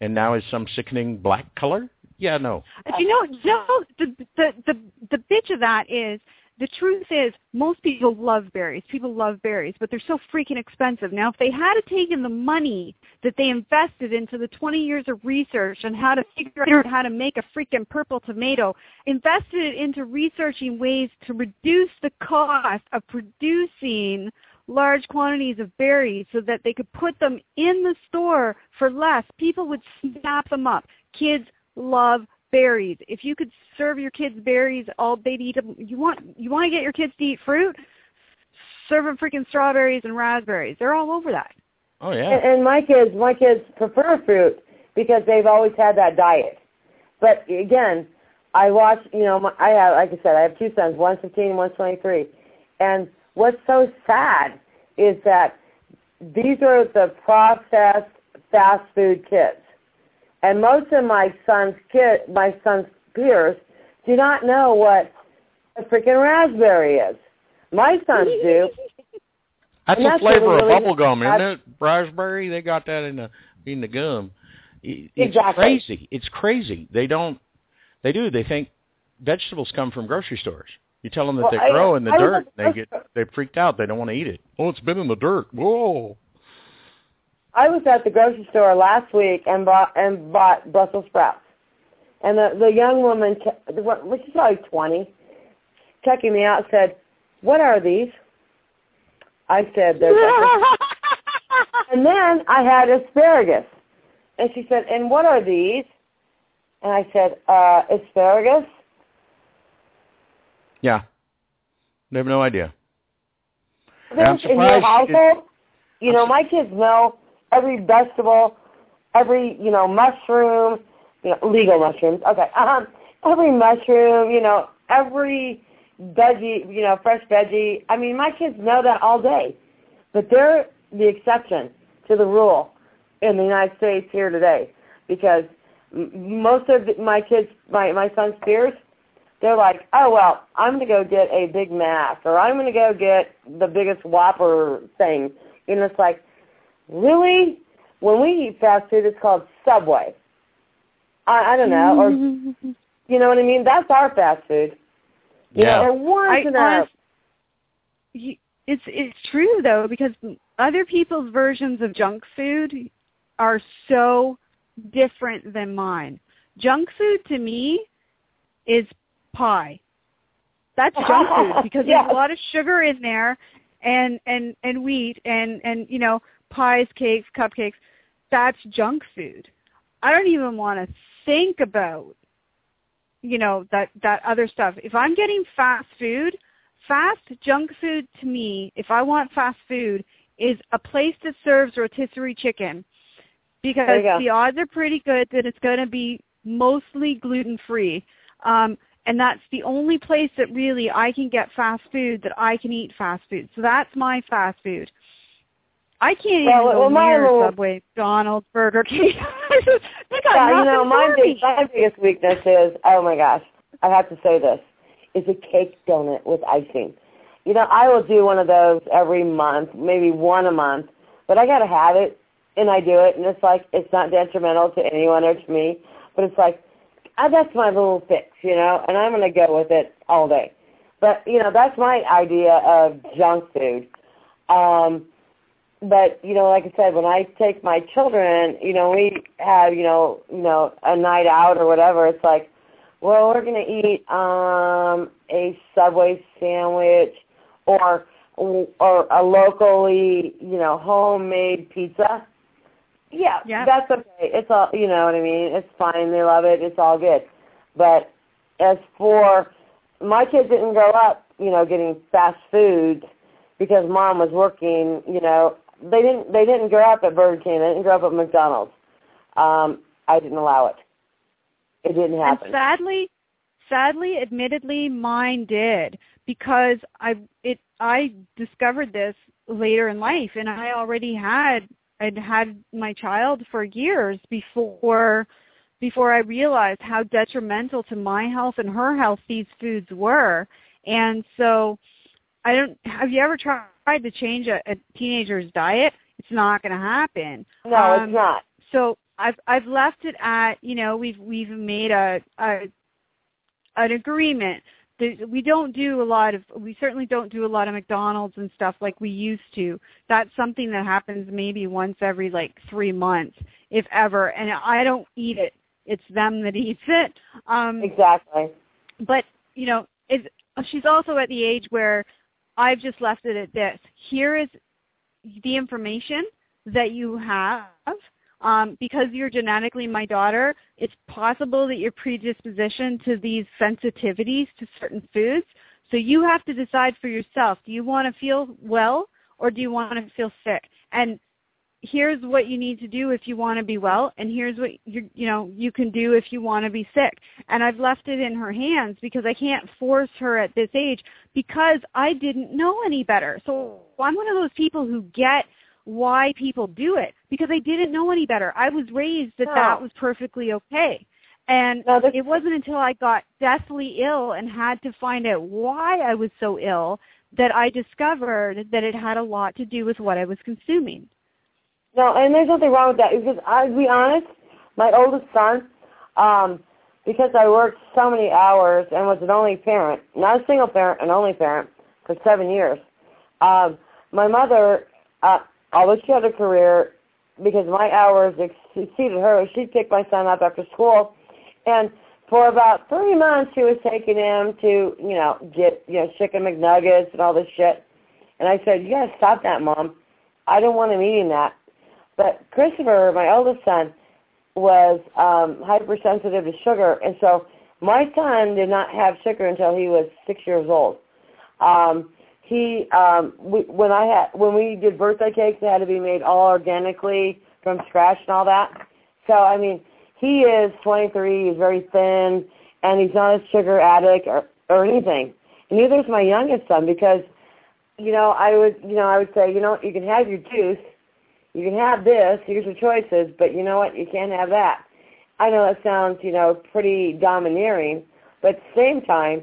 and now is some sickening black color yeah no you know, no, the, the the the bitch of that is the truth is most people love berries. People love berries, but they're so freaking expensive. Now, if they had taken the money that they invested into the 20 years of research on how to figure out how to make a freaking purple tomato, invested it into researching ways to reduce the cost of producing large quantities of berries so that they could put them in the store for less, people would snap them up. Kids love berries. If you could serve your kids berries, all they'd eat them. You want you want to get your kids to eat fruit? Serve them freaking strawberries and raspberries. They're all over that. oh yeah and, and my kids, my kids prefer fruit because they've always had that diet. But again, I watch. You know, my, I have, like I said, I have two sons. One's 15, and one's 23. And what's so sad is that these are the processed fast food kids. And most of my son's kid, my son's peers, do not know what a freaking raspberry is. My sons do. That's that's what flavor we of really- bubble gum, isn't it? Raspberry. They got that in the in the gum. It- It's Exactly. crazy. It's crazy. They don't. They do. They think vegetables come from grocery stores. You tell them that Well, they I- grow in the I was dirt, at- they get they freaked out. They don't want to eat it. Oh, it's been in the dirt. Whoa. I was at the grocery store last week and bought and bought Brussels sprouts, and the the young woman, ke- the one- well, she's probably twenty, checking me out, said, "What are these?" I said, "They're." and then I had asparagus, and she said, "And what are these?" And I said, uh, "Asparagus." Yeah. They have no idea. I'm in your household, you know, my kids know every vegetable, every you know mushroom, you know, legal mushrooms. Okay, um, every mushroom, you know, every veggie, you know, fresh veggie. I mean, my kids know that all day, but they're the exception to the rule in the United States here today because m- most of my kids, my my son's peers, they're like, oh well, I'm gonna go get a Big Mac or I'm gonna go get the biggest Whopper thing. And it's like, really? When we eat fast food, it's called Subway. I, I don't know, or you know what I mean? That's our fast food. You Yeah. know, or once I in a You- it's it's true though because other people's versions of junk food are so different than mine. Junk food to me is pie. That's junk food because Yes. there's a lot of sugar in there and and and wheat and and you know pies, cakes, cupcakes. That's junk food. I don't even want to think about you know that that other stuff. If I'm getting fast food, fast junk food to me, if I want fast food, is a place that serves rotisserie chicken because There you go. the odds are pretty good that it's going to be mostly gluten free. Um, and that's the only place that really I can get fast food that I can eat fast food. So that's my fast food. I can't Well, even go well, near little- Subway, McDonald's, Burger King. I they got yeah, you know, my big, my biggest weakness is, oh my gosh, I have to say this, is a cake donut with icing. You know, I will do one of those every month, maybe one a month, but I got to have it, and I do it, and it's like it's not detrimental to anyone or to me, but it's like that's my little fix, you know, and I'm going to go with it all day. But you know, that's my idea of junk food. Um, but you know, like I said, when I take my children, you know, we have you know, you know, a night out or whatever. It's like, well, we're going to eat um a Subway sandwich or or a locally, you know, homemade pizza. Yeah, Yeah. that's okay. It's all, you know what I mean. It's fine. They love it. It's all good. But as for my kids didn't grow up, you know, getting fast food because mom was working. You know, they didn't. They didn't grow up at Burger King. They didn't grow up at McDonald's. Um, I didn't allow it. It didn't And happen. sadly, sadly, admittedly, mine did because I it I discovered this later in life, and I already had I'd had my child for years before before I realized how detrimental to my health and her health these foods were, and so I don't. Have you ever tried to change a, a teenager's diet? It's not going to happen. no, Um, it's not. so I've I've left it at you know we've we've made a, a an agreement we don't do a lot of we certainly don't do a lot of McDonald's and stuff like we used to. That's something that happens maybe once every like three months, if ever. And I don't eat it. It's them that eats it. Um, Exactly. but you know, is she's also at the age where I've just left it at this. Here is the information that you have. Um, because you're genetically my daughter, it's possible that you're predisposition to these sensitivities to certain foods. So you have to decide for yourself. Do you want to feel well or do you want to feel sick? And here's what you need to do if you want to be well and here's what you you know you can do if you want to be sick and i've left it in her hands because i can't force her at this age because i didn't know any better so i'm one of those people who get why people do it because i didn't know any better i was raised that No. that was perfectly okay and No, it wasn't until i got deathly ill and had to find out why i was so ill that i discovered that it had a lot to do with what i was consuming No, and there's nothing wrong with that because I'll be honest, my oldest son, um, because I worked so many hours and was an only parent, not a single parent, an only parent for seven years. Um, my mother, uh, although she had a career, because my hours exceeded hers, she'd pick my son up after school, and for about three months she was taking him to, you know, get, you know, chicken McNuggets and all this shit. And I said, you gotta stop that, mom. I don't want him eating that. But Christopher, my oldest son, was um, hypersensitive to sugar, and so my son did not have sugar until he was six years old. Um, he, um, we, when I had, when we did birthday cakes, they had to be made all organically from scratch and all that. So I mean, he is 23. He's very thin, and he's not a sugar addict or or anything. And neither is my youngest son because, you know, I would, you know, I would say, you know, you can have your juice you can have this, here's your choices, but you know what, you can't have that. I know that sounds, you know, pretty domineering, but at the same time,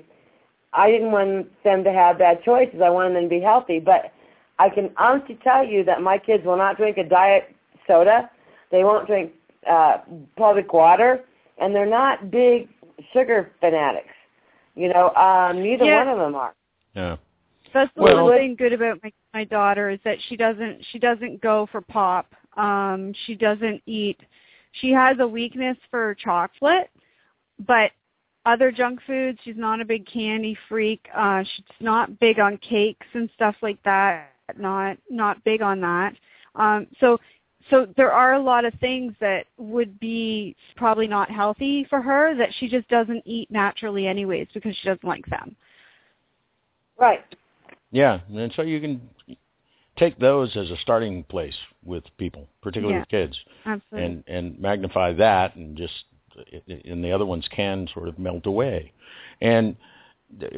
I didn't want them to have bad choices. I wanted them to be healthy. But I can honestly tell you that my kids will not drink a diet soda. They won't drink uh, public water, and they're not big sugar fanatics. You know, um, neither Yeah. one of them are. Yeah. That's the Well- one thing good about my my daughter is that she doesn't she doesn't go for pop. Um she doesn't eat she has a weakness for chocolate, but other junk foods, she's not a big candy freak. Uh she's not big on cakes and stuff like that. Not not big on that. Um so so there are a lot of things that would be probably not healthy for her that she just doesn't eat naturally anyways because she doesn't like them. Right. Yeah, and so you can take those as a starting place with people, particularly Yeah. with kids, Absolutely. and and magnify that, and just and the other ones can sort of melt away. And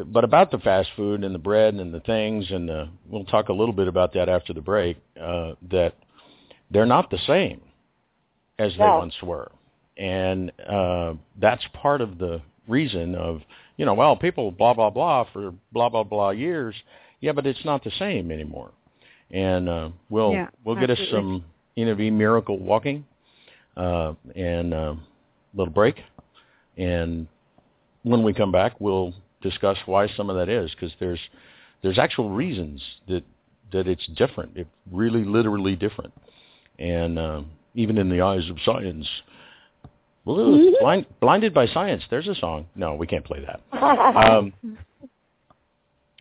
but about the fast food and the bread and the things, and the, we'll talk a little bit about that after the break. Uh, that they're not the same, as they once were. And uh, that's part of the reason of, you know, well, people blah, blah, blah for blah, blah, blah years. Yeah, but it's not the same anymore. And uh, we'll Yeah, we'll get us absolutely. some Ina V miracle walking uh, and a little break. And when we come back, we'll discuss why some of that is because there's there's actual reasons that that it's different. It's really literally different. And uh, even in the eyes of science, Ooh, blind, blinded by science. There's a song. No, we can't play that. Um,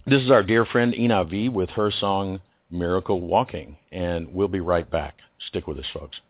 this is our dear friend Ina V with her song Miracle Walking, and we'll be right back. Stick with us, folks.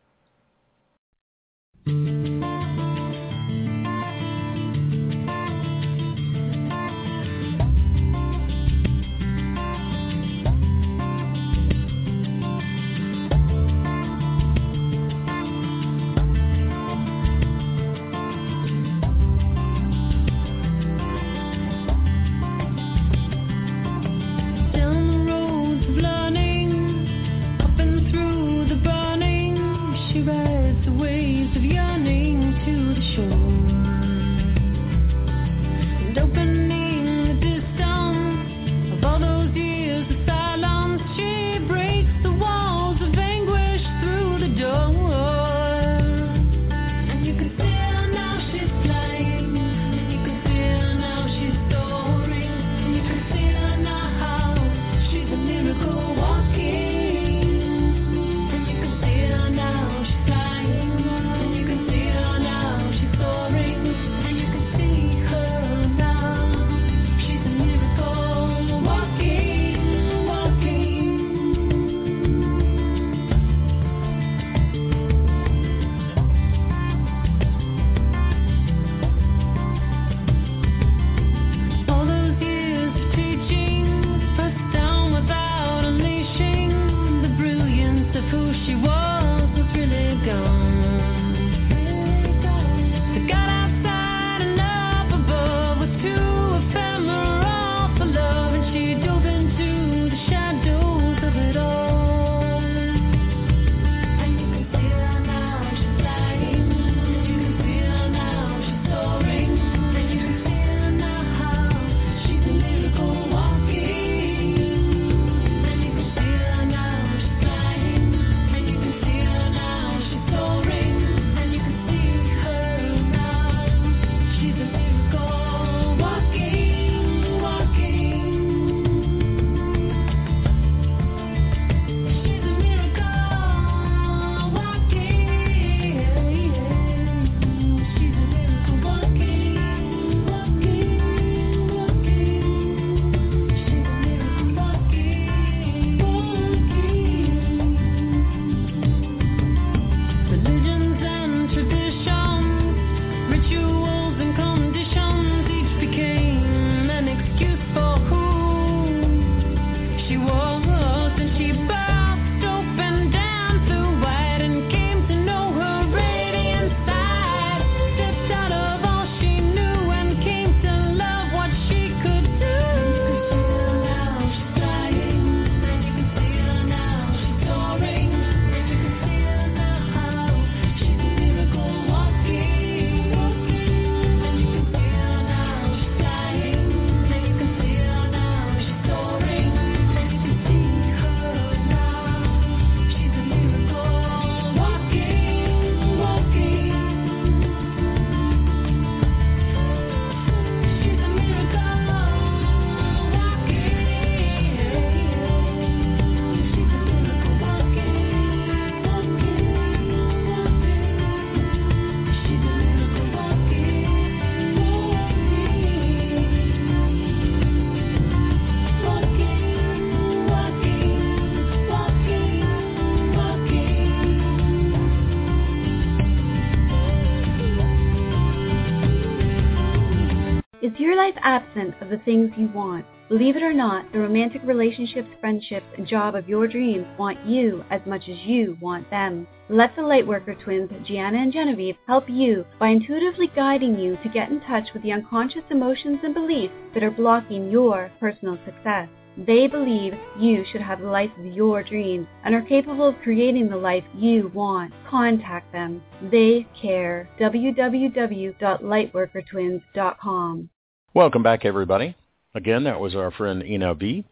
Life absent of the things you want? Believe it or not, the romantic relationships, friendships, and job of your dreams want you as much as you want them. Let the Lightworker twins, Gianna and Genevieve, help you by intuitively guiding you to get in touch with the unconscious emotions and beliefs that are blocking your personal success. They believe you should have the life of your dreams and are capable of creating the life you want. Contact them. They care. www.lightworkertwins.com. Welcome back, everybody. Again, that was our friend Ina V.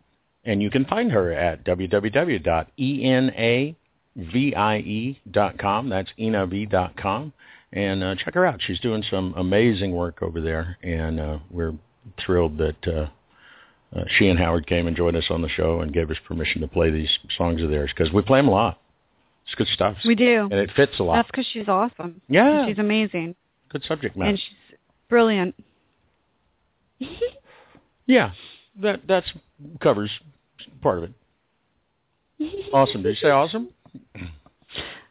And you can find her at www.enavie.com. That's enav.com. And uh, check her out. She's doing some amazing work over there. And uh, we're thrilled that uh, uh, she and Howard came and joined us on the show and gave us permission to play these songs of theirs because we play them a lot. It's good stuff. We do. And it fits a lot. That's because she's awesome. Yeah. She's amazing. Good subject matter. And she's brilliant. Yeah, that that's covers part of it. Awesome. Did you say awesome?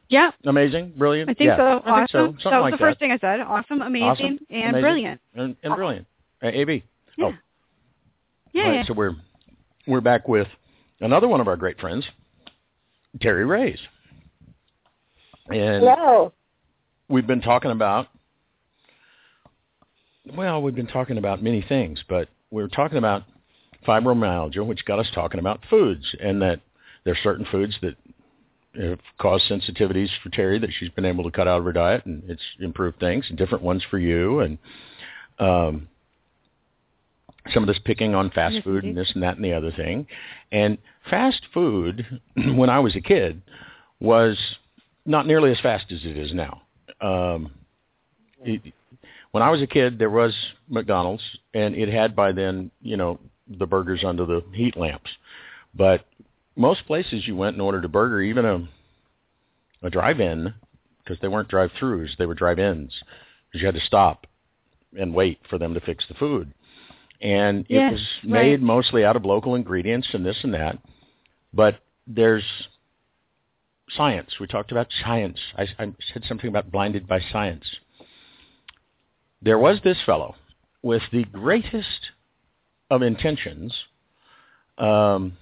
Yeah, Amazing, brilliant. I think yeah, so. I awesome. think so. Something that was like the first that. thing I said. Awesome, amazing, Awesome, and amazing, brilliant. and, and brilliant. Uh, AB. Yeah. Oh, Yeah, Right, yeah. So we're we're back with another one of our great friends, Terry Rays, and Hello. we've been talking about. Well, we've been talking about many things, but we're talking about fibromyalgia, which got us talking about foods, and that there are certain foods that have caused sensitivities for Terry that she's been able to cut out of her diet, and it's improved things, and different ones for you, and um, some of this picking on fast food and this and that and the other thing. And fast food, when I was a kid, was not nearly as fast as it is now. Um, it, when I was a kid, there was McDonald's, and it had by then, you know, the burgers under the heat lamps. But most places you went and ordered a burger, even a a drive-in, because they weren't drive-throughs, they were drive-ins, because you had to stop and wait for them to fix the food. And it Yes, was right. made mostly out of local ingredients and this and that. But there's science. We talked about science. I, I said something about blinded by science. There was this fellow with the greatest of intentions um,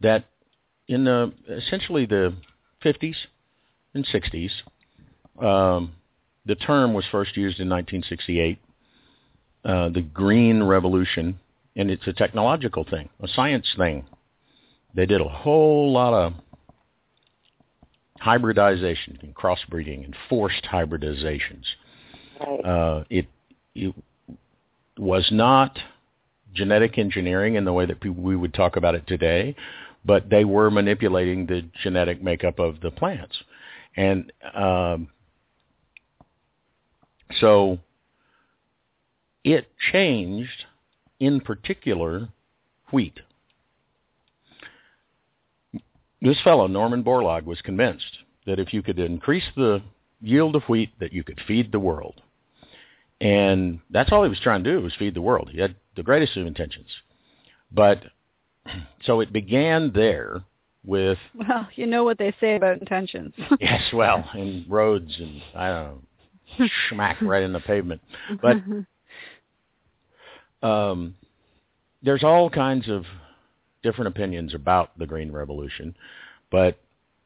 that in the essentially the 50s and 60s, um, the term was first used in 1968, uh, the Green Revolution, and it's a technological thing, a science thing. They did a whole lot of hybridization and crossbreeding and forced hybridizations. Right. Uh, it, it was not genetic engineering in the way that we would talk about it today, but they were manipulating the genetic makeup of the plants. And um, so it changed, in particular, wheat. This fellow, Norman Borlaug, was convinced that if you could increase the yield of wheat, that you could feed the world. And that's all he was trying to do was feed the world. He had the greatest of intentions. But so it began there with Well, you know what they say about intentions. yes, well, and roads and I don't know, smack right in the pavement. But um, there's all kinds of different opinions about the Green Revolution, but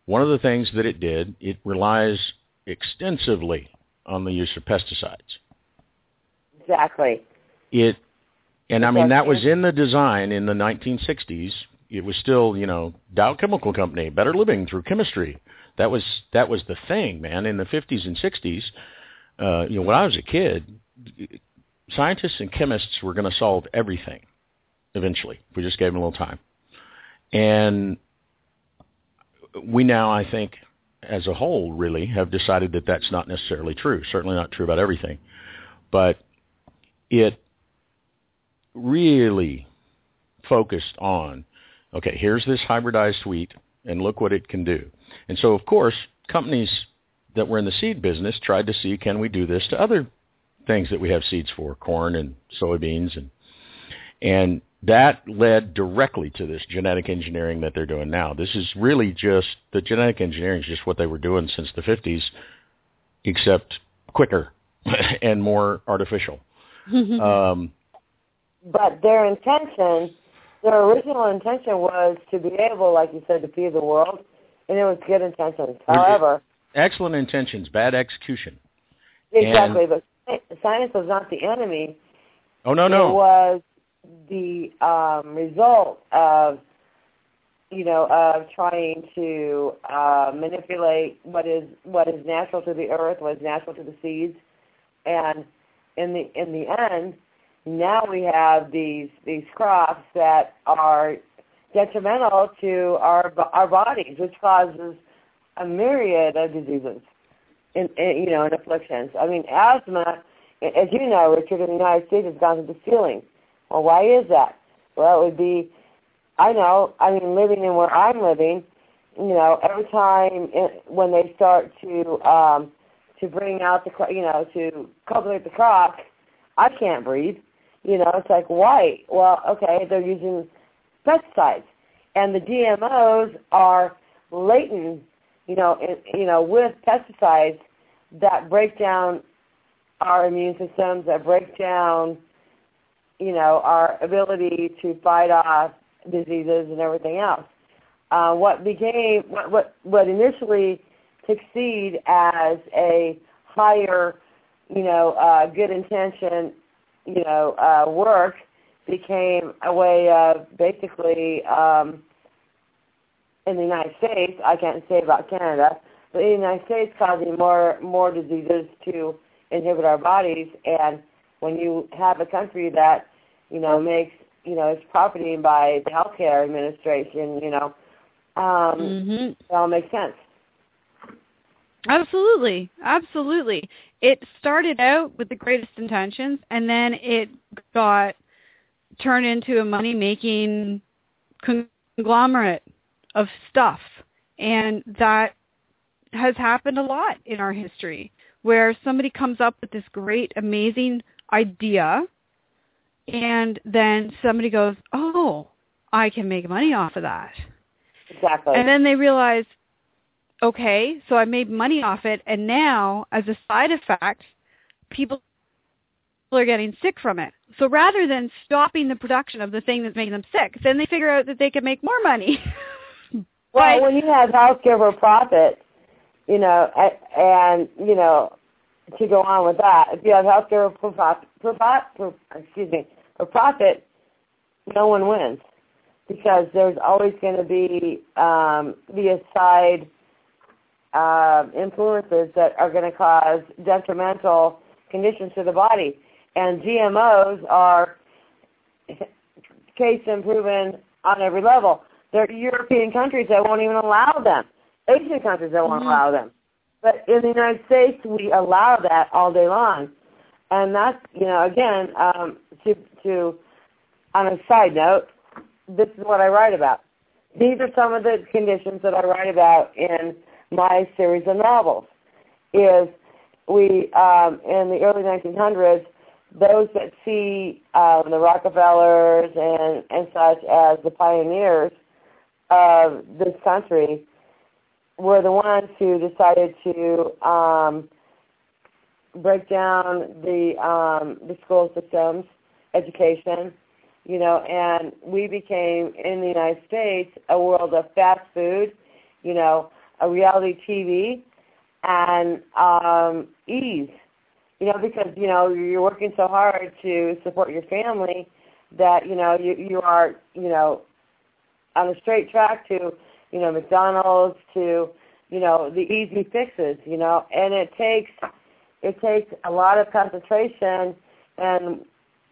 one of the things that it did, it relies extensively on the use of pesticides. Exactly. It, and I mean that was in the design in the 1960s. It was still, you know, Dow Chemical Company, better living through chemistry. That was that was the thing, man. In the 50s and 60s, uh, you know, when I was a kid, scientists and chemists were going to solve everything eventually. if We just gave them a little time, and we now, I think, as a whole, really have decided that that's not necessarily true. Certainly not true about everything, but it really focused on, okay, here's this hybridized wheat, and look what it can do. And so, of course, companies that were in the seed business tried to see, can we do this to other things that we have seeds for, corn and soybeans, and and that led directly to this genetic engineering that they're doing now. This is really just the genetic engineering is just what they were doing since the 50s, except quicker and more artificial. Um, But their intention, their original intention was to be able, like you said, to feed the world, and it was good intentions. However, excellent intentions, bad execution. exactly, but science was not the enemy. Oh no, no, It was the um, result of you know of trying to uh, manipulate what is what is natural to the earth, what is natural to the seeds, and in the in the end, now we have these these crops that are detrimental to our our bodies, which causes a myriad of diseases, in you know, and afflictions. I mean, asthma, as you know, Richard, in the United States has gone to the ceiling. Well, why is that? Well, it would be, I know, I mean, living in where I'm living, you know, every time it, when they start to um, to bring out the, you know, to cultivate the crop, I can't breathe. You know, it's like why? Well, okay, they're using pesticides, and the GMOs are latent, you know, in, you know, with pesticides that break down our immune systems, that break down, you know, our ability to fight off diseases and everything else. Uh, what became what what what initially seed as a higher, you know, uh, good intention, you know, uh, work became a way of basically um, in the United States. I can't say about Canada, but in the United States, causing more more diseases to inhibit our bodies. And when you have a country that you know makes you know is profiting by the healthcare administration, you know, um, Mhm. it all makes sense. Absolutely. Absolutely. It started out with the greatest intentions and then it got turned into a money making conglomerate of stuff. And that has happened a lot in our history where somebody comes up with this great, amazing idea and then somebody goes, oh, I can make money off of that. Exactly. And then they realize, okay, so I made money off it, and now, as a side effect, people are getting sick from it. So rather than stopping the production of the thing that's making them sick, then they figure out that they can make more money. Well, Right. when you have healthcare for profit, you know, and you know, to go on with that, if you have healthcare for profit, for, for excuse me, for profit, no one wins because there's always going to be um, the side uh, influences that are going to cause detrimental conditions to the body, and GMOs are case proven on every level. There are European countries that won't even allow them. Asian countries that won't Mhm. allow them. But in the United States, we allow that all day long. And that's, you know, again, um, to, to, on a side note, this is what I write about. These are some of the conditions that I write about in my series of novels. Is we, um, in the early 1900s, those that see um, the Rockefellers and, and such as the pioneers of this country were the ones who decided to um, break down the um, the school systems, education, you know, and we became in the United States a world of fast food, you know, a reality TV, and um, ease. You know, because you know you're working so hard to support your family that you know you you are you know on a straight track to you know McDonald's to you know the easy fixes, you know, and it takes it takes a lot of concentration and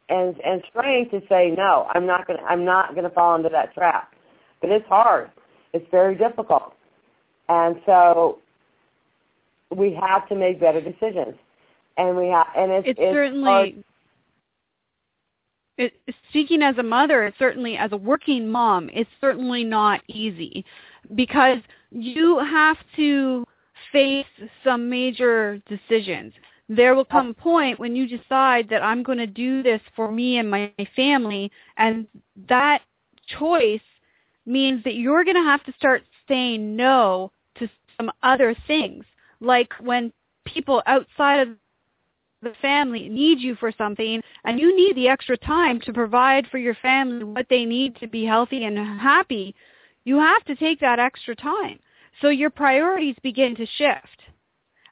and and strength to say no, I'm not gonna I'm not gonna fall into that trap. But it's hard. It's very difficult, and so we have to make better decisions and we have and it's, it's it's certainly hard. It, speaking as a mother, certainly as a working mom, it's certainly not easy because you have to face some major decisions. There will come a point when you decide that I'm going to do this for me and my family, and that choice means that you're going to have to start saying no to some other things. Like when people outside of the family need you for something and you need the extra time to provide for your family what they need to be healthy and happy, you have to take that extra time. So your priorities begin to shift.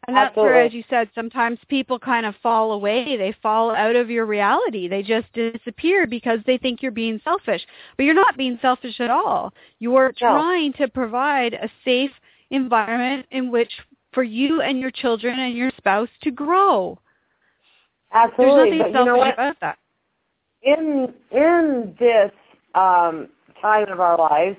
And that's where, as you said, sometimes people kind of fall away. They fall out of your reality. They just disappear because they think you're being selfish. But you're not being selfish at all. You're No. trying to provide a safe environment in which for you and your children and your spouse to grow. Absolutely. There's but nothing you know what? about that. in in this um, time of our lives,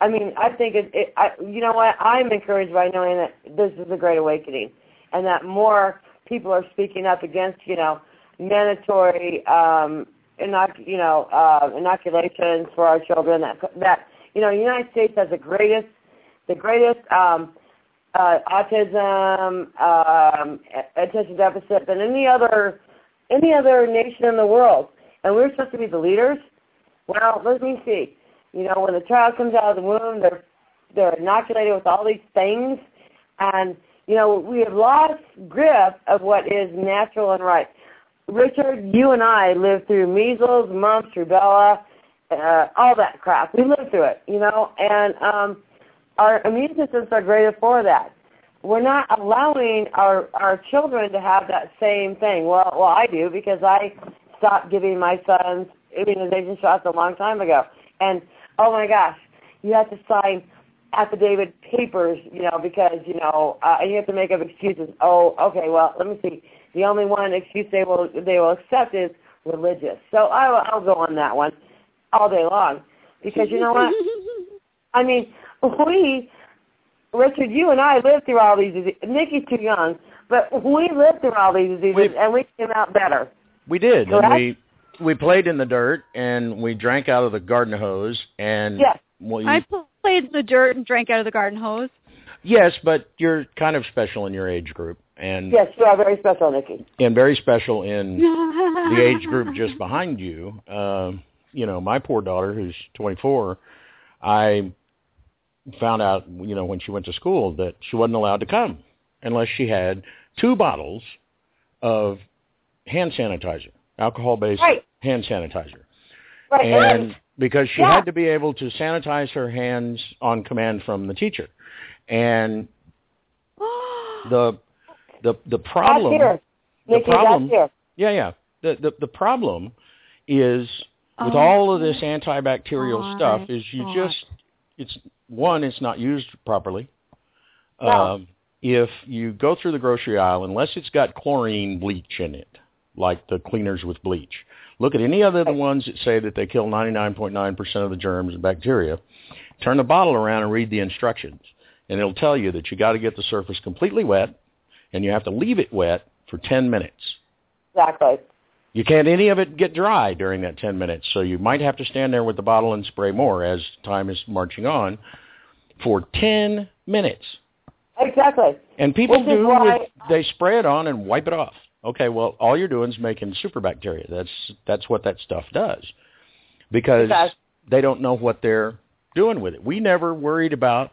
I mean, I think it, it. I, you know what? I'm encouraged by knowing that this is a great awakening, and that more people are speaking up against, you know, mandatory, um, inoc- you know, uh, inoculations for our children. That that you know, the United States has the greatest, the greatest um, uh, autism, um, attention deficit than any other any other nation in the world. And we're supposed to be the leaders. Well, let me see. You know, when the child comes out of the womb, they're they're inoculated with all these things, and you know we have lost grip of what is natural and right. Richard, you and I lived through measles, mumps, rubella, uh, all that crap. We lived through it, you know, and um, our immune systems are greater for that. We're not allowing our our children to have that same thing. Well, well, I do because I stopped giving my sons immunization shots a long time ago. And oh my gosh, you have to sign affidavit papers, you know, because you know, uh, and you have to make up excuses. Oh, okay, well, let me see. The only one excuse they will they will accept is religious. So I will, I'll go on that one all day long because you know what? I mean, we, Richard, you and I lived through all these diseases. Nikki's too young, but we lived through all these diseases, We've- and we came out better. We did, Correct? and we we played in the dirt, and we drank out of the garden hose, and Yes. well, you, I played in the dirt and drank out of the garden hose. yes, but you're kind of special in your age group, and Yes, you are very special, Nikki. and very special in the the age group just behind you. Um, you know, my poor daughter, who's 24, I found out, you know, when she went to school that she wasn't allowed to come unless she had two bottles of hand sanitizer, alcohol-based Right. hand sanitizer. Right. And because she Yeah. had to be able to sanitize her hands on command from the teacher. And the the the problem the problem- here. yeah, yeah. The the the problem is with Oh, all of this antibacterial stuff is you God. just it's one it's not used properly. No. Um, if you go through the grocery aisle, unless it's got chlorine bleach in it, like the cleaners with bleach, look at any other of the ones that say that they kill 99.9% of the germs and bacteria. Turn the bottle around and read the instructions, and it'll tell you that you got to get the surface completely wet, and you have to leave it wet for 10 minutes. Exactly. You can't any of it get dry during that 10 minutes, so you might have to stand there with the bottle and spray more as time is marching on for 10 minutes. Exactly. And people Which do why- with, they spray it on and wipe it off. Okay, well, all you're doing is making super bacteria. That's that's what that stuff does. Because Okay. they don't know what they're doing with it. We never worried about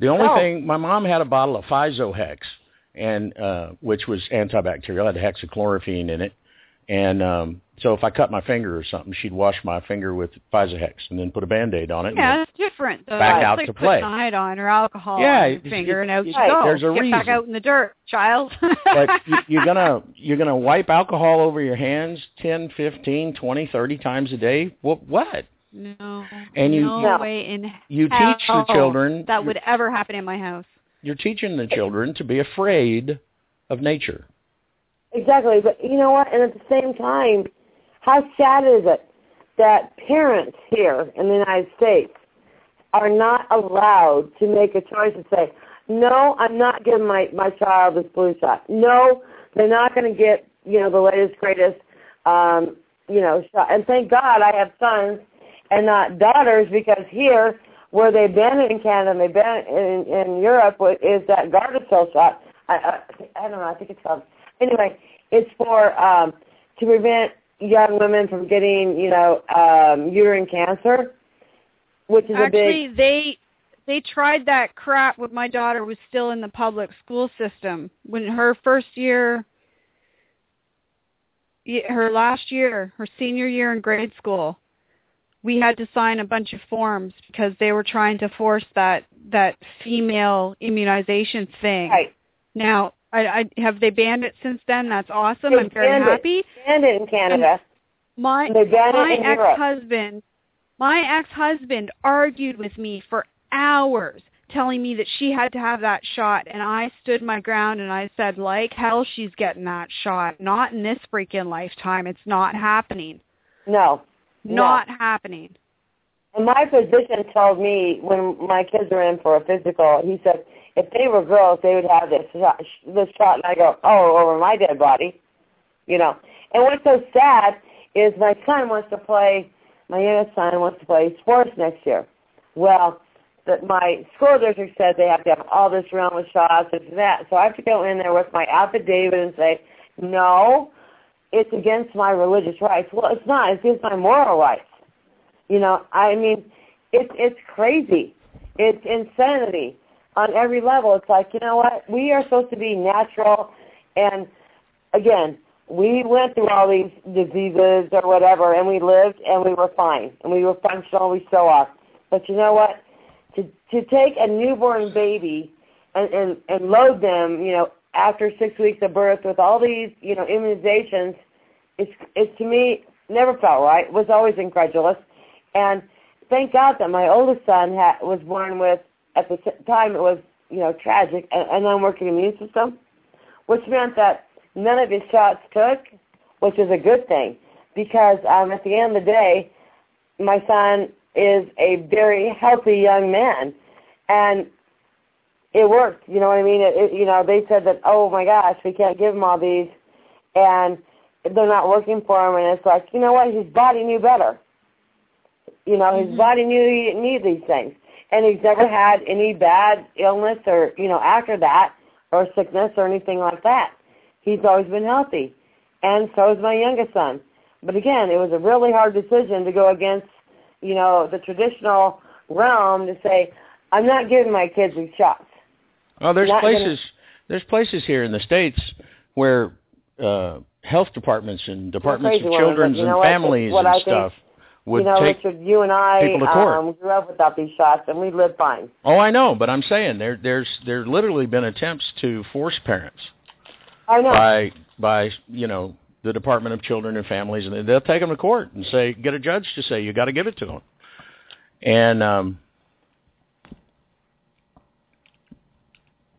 the only No. thing my mom had a bottle of pHisoHex and uh which was antibacterial, had hexachlorophene in it. And um so if I cut my finger or something, she'd wash my finger with pHisoHex and then put a band-aid on it. and Yeah, it's different. Though. Back It's out like to putting play. iodine or alcohol Yeah, on your it's- finger, it- and out you Right. go. There's a Get back out in the dirt, child. but you, you're gonna you're gonna wipe alcohol over your hands 10, 15, 20, 30 times a day. What? What? no, And you- no No. way in You hell teach the children that would ever happen in my house. You're teaching the children to be afraid of nature. Exactly. But you know what? And at the same time, how sad is it that parents here in the United States are not allowed to make a choice and say, no, I'm not giving my, my child this flu shot. No, they're not going to get, you know, the latest, greatest, um, you know, shot. And thank God I have sons and not daughters because here, where they've been in Canada they've been in, in Europe, is that Gardasil shot. I, I, I don't know, I think it's called. Anyway, it's for um, to prevent young women from getting, you know, um, uterine cancer, which is a Actually, big. they they tried that crap when my daughter was still in the public school system. When her first year, her last year, her senior year in grade school, we had to sign a bunch of forms because they were trying to force that that female immunization thing. Right. Now, I, I have they banned it since then. That's awesome. They I'm very banned it. happy. Banned it in Canada. My my Europe. ex-husband, my ex-husband argued with me for hours, telling me that she had to have that shot, and I stood my ground and I said, like hell, she's getting that shot. Not in this freaking lifetime. It's not happening. No. Not happening. And my physician told me when my kids were in for a physical, he said if they were girls, they would have this shot, this shot. And I go, oh, over my dead body, you know. And what's so sad is my son wants to play. My youngest son wants to play sports next year. Well, that my school district said they have to have all this round of shots this and that. So I have to go in there with my affidavit and say, no, it's against my religious rights. Well, it's not. It's against my moral rights. You know, I mean, it's it's crazy. It's insanity on every level. It's like, you know what? We are supposed to be natural and again, we went through all these diseases or whatever and we lived and we were fine and we were functional, we still are. But you know what? To to take a newborn baby and, and, and load them, you know, after six weeks of birth with all these, you know, immunizations, it's it's to me never felt right. Was always incredulous. And thank God that my oldest son ha- was born with, at the time it was, you know, tragic, an, an unworking immune system, which meant that none of his shots took, which is a good thing because um, at the end of the day, my son is a very healthy young man, and it worked. You know what I mean? It, it, you know, they said that, oh my gosh, we can't give him all these, and they're not working for him, and it's like, you know what? His body knew better. You know, his body knew he didn't need these things. And he's never had any bad illness or, you know, after that or sickness or anything like that. He's always been healthy. And so is my youngest son. But again, it was a really hard decision to go against, you know, the traditional realm to say, I'm not giving my kids these shots. Oh, there's Not gonna- places there's places here in the states where uh health departments and departments of children's and know what? It's families what and stuff would you know, take Richard, you and I people to court. um, grew up without these shots, and we lived fine. Oh, I know, but I'm saying there there's there's literally been attempts to force parents I know. by by you know the Department of Children and Families, and they'll take them to court and say get a judge to say you got to give it to them, and um,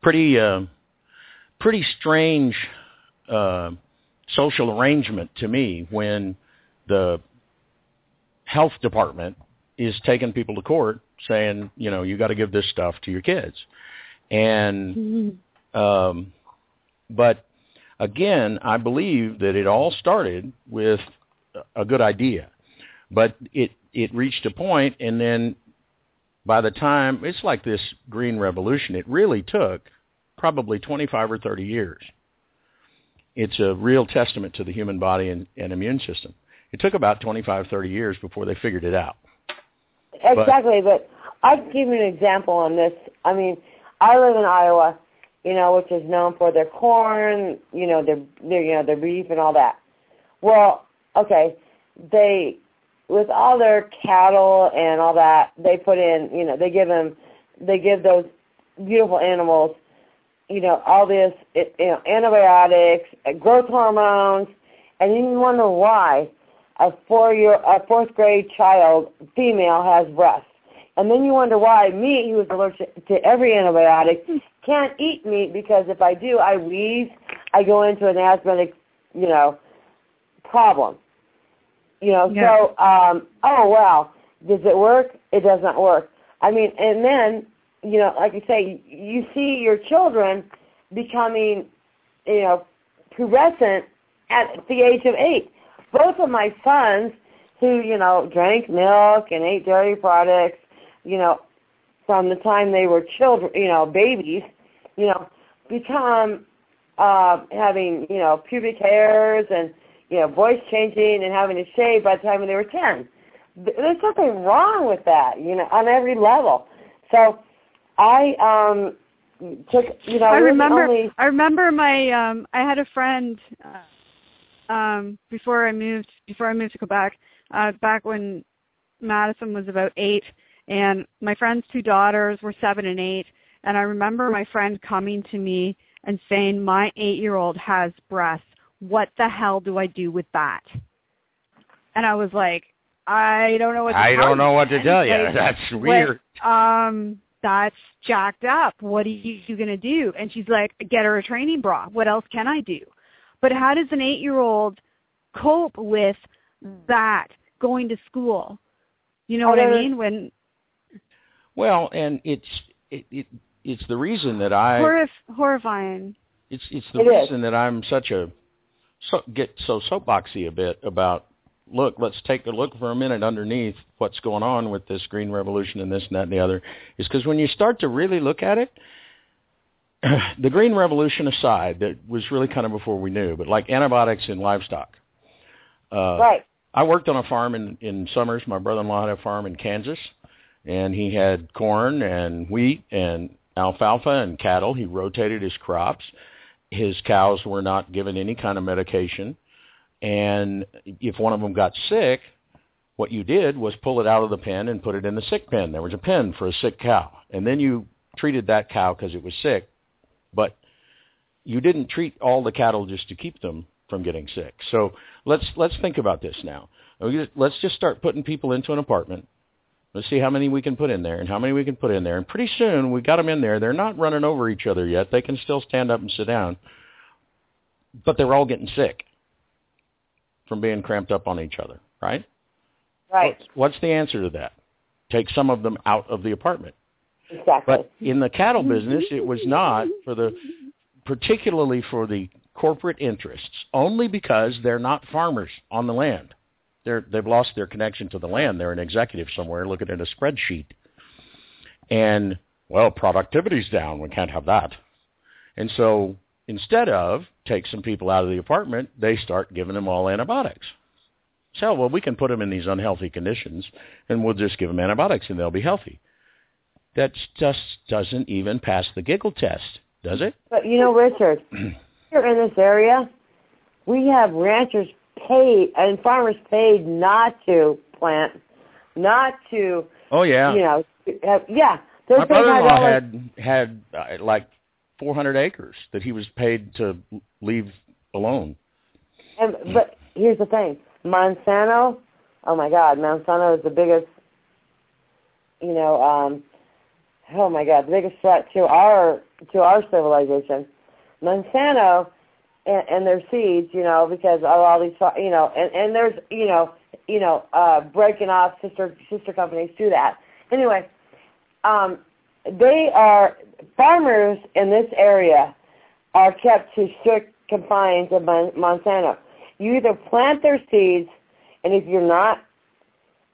pretty uh, pretty strange uh, social arrangement to me when the health department is taking people to court saying you know you got to give this stuff to your kids, and um, but again, I believe that it all started with a good idea, but it it reached a point, and then by the time it's like this green revolution, it really took probably 25 or 30 years. It's a real testament to the human body and, and immune system. It took about 25, 30 years before they figured it out. Exactly, but I can give you an example on this. I mean, I live in Iowa, you know, which is known for their corn, you know, their, their you know, their beef and all that. Well, okay, they with all their cattle and all that, they put in, you know, they give them, they give those beautiful animals, you know, all this, you know, antibiotics, growth hormones, and you wonder why a four year a fourth grade child female has breasts. And then you wonder why me, who is allergic to every antibiotic, can't eat meat because if I do, I wheeze, I go into an asthmatic, you know, problem. You know, Yeah. so um oh wow, does it work? It does not work. I mean, and then, you know, like you say, you see your children becoming, you know, pubescent at the age of eight. Both of my sons, who you know drank milk and ate dairy products, you know, from the time they were children, you know, babies, you know, become uh, having you know pubic hairs and you know voice changing and having to shave by the time they were ten. There's something wrong with that, you know, on every level. So I um took, you know, I remember. only I remember my. Um, I had a friend uh, um, before I moved. Before I moved to Quebec, uh, back when Madison was about eight, and my friend's two daughters were seven and eight. And I remember my friend coming to me and saying my eight year old has breasts. What the hell do I do with that? And I was like, I don't know what to I don't know what to tell you. Like, That's weird. like, um, that's jacked up. What are you, you going to do? And she's like, get her a training bra. What else can I do? But how does an eight-year-old cope with that going to school? You know I what I mean? When Well, and it's it, it it's the reason that I horrif- horrifying. it's it's the It is. reason that I'm such a so get so soapboxy a bit about look, let's take a look for a minute underneath what's going on with this green revolution and this and that and the other is because when you start to really look at it the green revolution aside that was really kind of before we knew but like antibiotics in livestock uh right. I worked on a farm in in Summers. My brother-in-law had a farm in Kansas, and he had corn and wheat and alfalfa and cattle. He rotated his crops. His cows were not given any kind of medication, and if one of them got sick, what you did was pull it out of the pen and put it in the sick pen. There was a pen for a sick cow, and then you treated that cow because it was sick, but you didn't treat all the cattle just to keep them from getting sick. So let's let's think about this now. Let's just start putting people into an apartment. Let's see how many we can put in there and how many we can put in there. And pretty soon we got them in there. They're not running over each other yet. They can still stand up and sit down, but they're all getting sick from being cramped up on each other, right? Right. What's, what's the answer to that? Take some of them out of the apartment. Exactly. But in the cattle business, it was not for the, particularly for the corporate interests, only because they're not farmers on the land. They're, they've lost their connection to the land. They're an executive somewhere looking at a spreadsheet. And, well, productivity's down. We can't have that. And so instead of take some people out of the apartment, they start giving them all antibiotics. So, well, we can put them in these unhealthy conditions, and we'll just give them antibiotics, and they'll be healthy. That just doesn't even pass the giggle test, does it? But you know, Richard, here in this area, we have ranchers paid and farmers paid not to plant, not to, Oh yeah, you know, have, yeah. My brother-in-law dollars. had had uh, like 400 acres that he was paid to leave alone. And, but here's the thing, Monsanto. Oh my God, Monsanto is the biggest. You know, um, oh my God, the biggest threat to our to our civilization. Monsanto and, and their seeds, you know, because of all these, you know, and and there's, you know, you know, uh, breaking off sister sister companies to that. Anyway, um, they are farmers in this area are kept to strict confines of Mon- Monsanto. You either plant their seeds, and if you're not,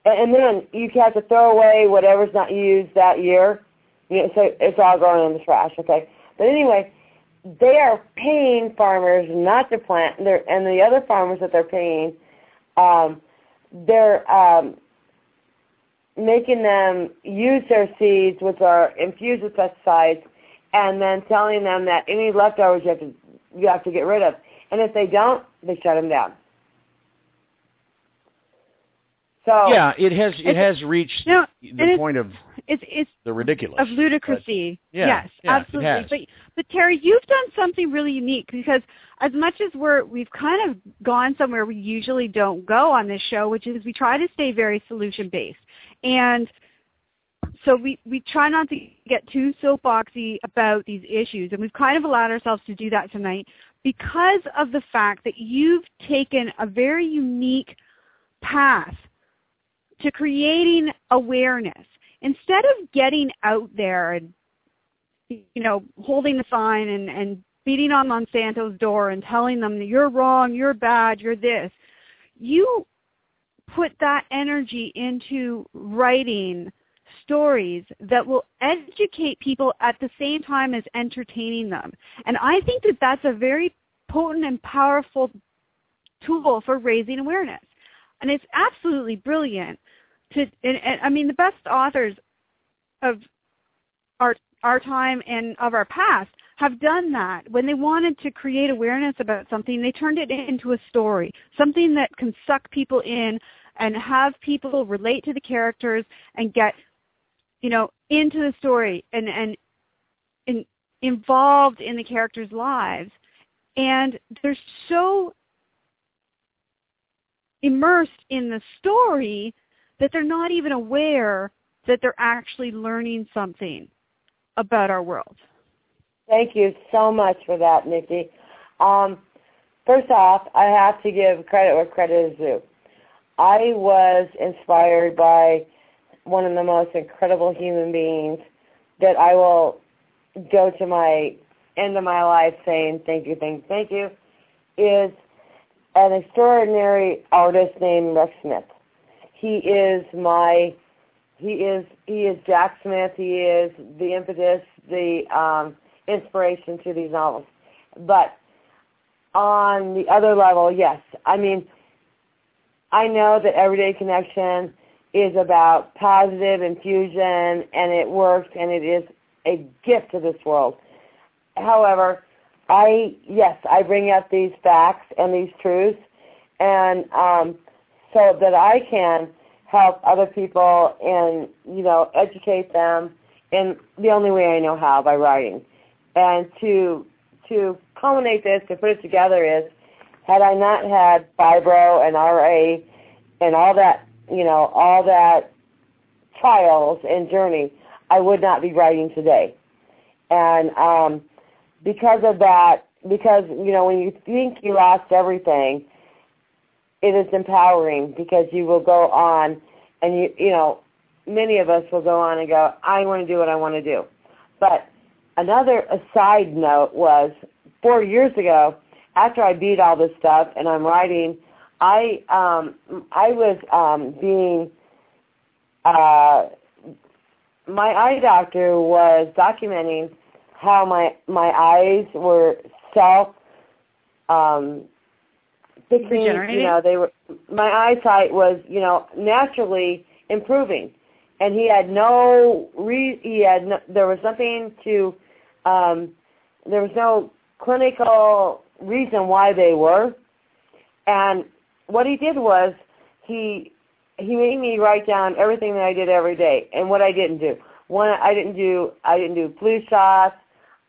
and then you have to throw away whatever's not used that year. You know, so it's all going in the trash. Okay, but anyway, they are paying farmers not to plant. They're, and the other farmers that they're paying, um, they're um, making them use their seeds, which are infused with pesticides, and then telling them that any leftovers you have to you have to get rid of. And if they don't, they shut them down. So Yeah, it has it has reached No, the point of It's it's the ridiculous. of ludicrousy. yeah, yes, yeah, absolutely. But but Terry, you've done something really unique because as much as we're we've kind of gone somewhere we usually don't go on this show, which is we try to stay very solution based. And so we, we try not to get too soapboxy about these issues and we've kind of allowed ourselves to do that tonight because of the fact that you've taken a very unique path to creating awareness instead of getting out there and you know holding the sign and and beating on Monsanto's door and telling them that you're wrong, you're bad, you're this. You put that energy into writing stories that will educate people at the same time as entertaining them. And I think that that's a very potent and powerful tool for raising awareness. And it's absolutely brilliant to and, and I mean the best authors of our our time and of our past have done that. When they wanted to create awareness about something, they turned it into a story, something that can suck people in and have people relate to the characters and get, you know, into the story and and and involved in the characters' lives and they're so immersed in the story that they're not even aware that they're actually learning something about our world. Thank you so much for that, Nikki. Um, first off, I have to give credit where credit is due. I was inspired by one of the most incredible human beings that I will go to my end of my life saying thank you, thank you, thank you, is an extraordinary artist named Rex Smith. He is my he is he is Jack Smith, he is the impetus, the um inspiration to these novels. But on the other level, yes. I mean I know that Everyday Connection is about positive infusion and it works and it is a gift to this world. However, I yes, I bring up these facts and these truths and um so that I can help other people and, you know, educate them in the only way I know how, by writing. And to to culminate this, to put it together is had I not had fibro and RA and all that, you know, all that trials and journey, I would not be writing today. And um, because of that, because, you know, when you think you lost everything, it is empowering because you will go on and you, you know, many of us will go on and go, I want to do what I want to do. But another aside note was four years ago, after I beat all this stuff and I'm writing, I um I was um being uh my eye doctor was documenting how my my eyes were self um fixing you know they were my eyesight was you know naturally improving and he had no re he had no, there was nothing to um there was no clinical reason why they were and what he did was he he made me write down everything that I did every day and what I didn't do. One I didn't do I didn't do flu shots.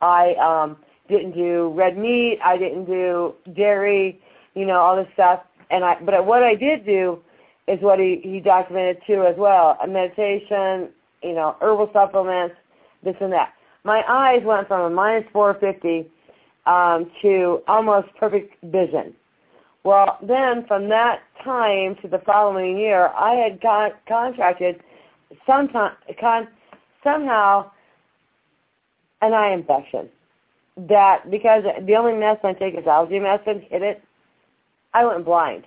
I um didn't do red meat. I didn't do dairy. You know all this stuff. And I but what I did do is what he he documented too as well. A meditation. You know herbal supplements. This and that. My eyes went from a minus 450 um, to almost perfect vision. Well, then from that time to the following year, I had con- contracted sometime, con- somehow an eye infection. That because the only medicine I take is algae medicine, hit it, I went blind,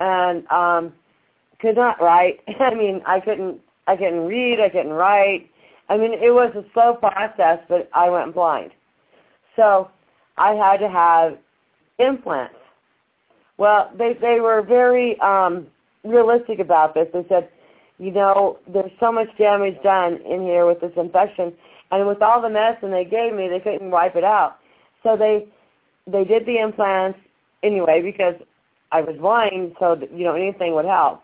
and um, could not write. I mean, I couldn't, I couldn't read, I couldn't write. I mean, it was a slow process, but I went blind. So I had to have implants. Well, they they were very um, realistic about this. They said, you know, there's so much damage done in here with this infection, and with all the medicine they gave me, they couldn't wipe it out. So they they did the implants anyway because I was blind, so you know anything would help.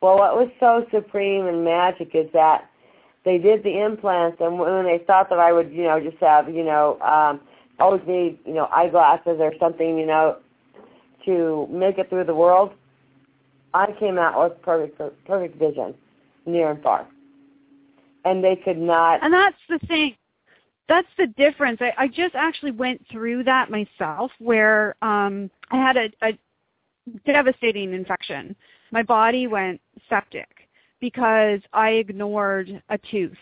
Well, what was so supreme and magic is that they did the implants, and when they thought that I would, you know, just have, you know, um, always need, you know, eyeglasses or something, you know, to make it through the world, I came out with perfect perfect vision, near and far. And they could not And that's the thing. That's the difference. I, I just actually went through that myself where um I had a, a devastating infection. My body went septic because I ignored a tooth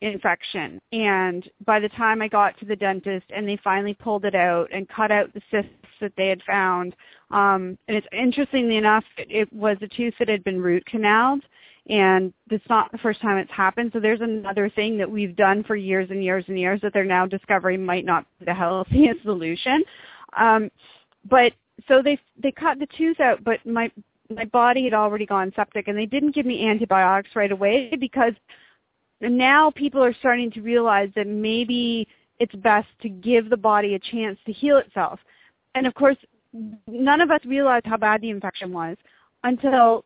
infection. And by the time I got to the dentist and they finally pulled it out and cut out the cysts that they had found, um, and it's interestingly enough, it, it was a tooth that had been root canaled. And it's not the first time it's happened. So there's another thing that we've done for years and years and years that they're now discovering might not be the healthiest solution. Um, but so they they cut the tooth out, but my my body had already gone septic, and they didn't give me antibiotics right away because now people are starting to realize that maybe it's best to give the body a chance to heal itself. And of course, none of us realized how bad the infection was until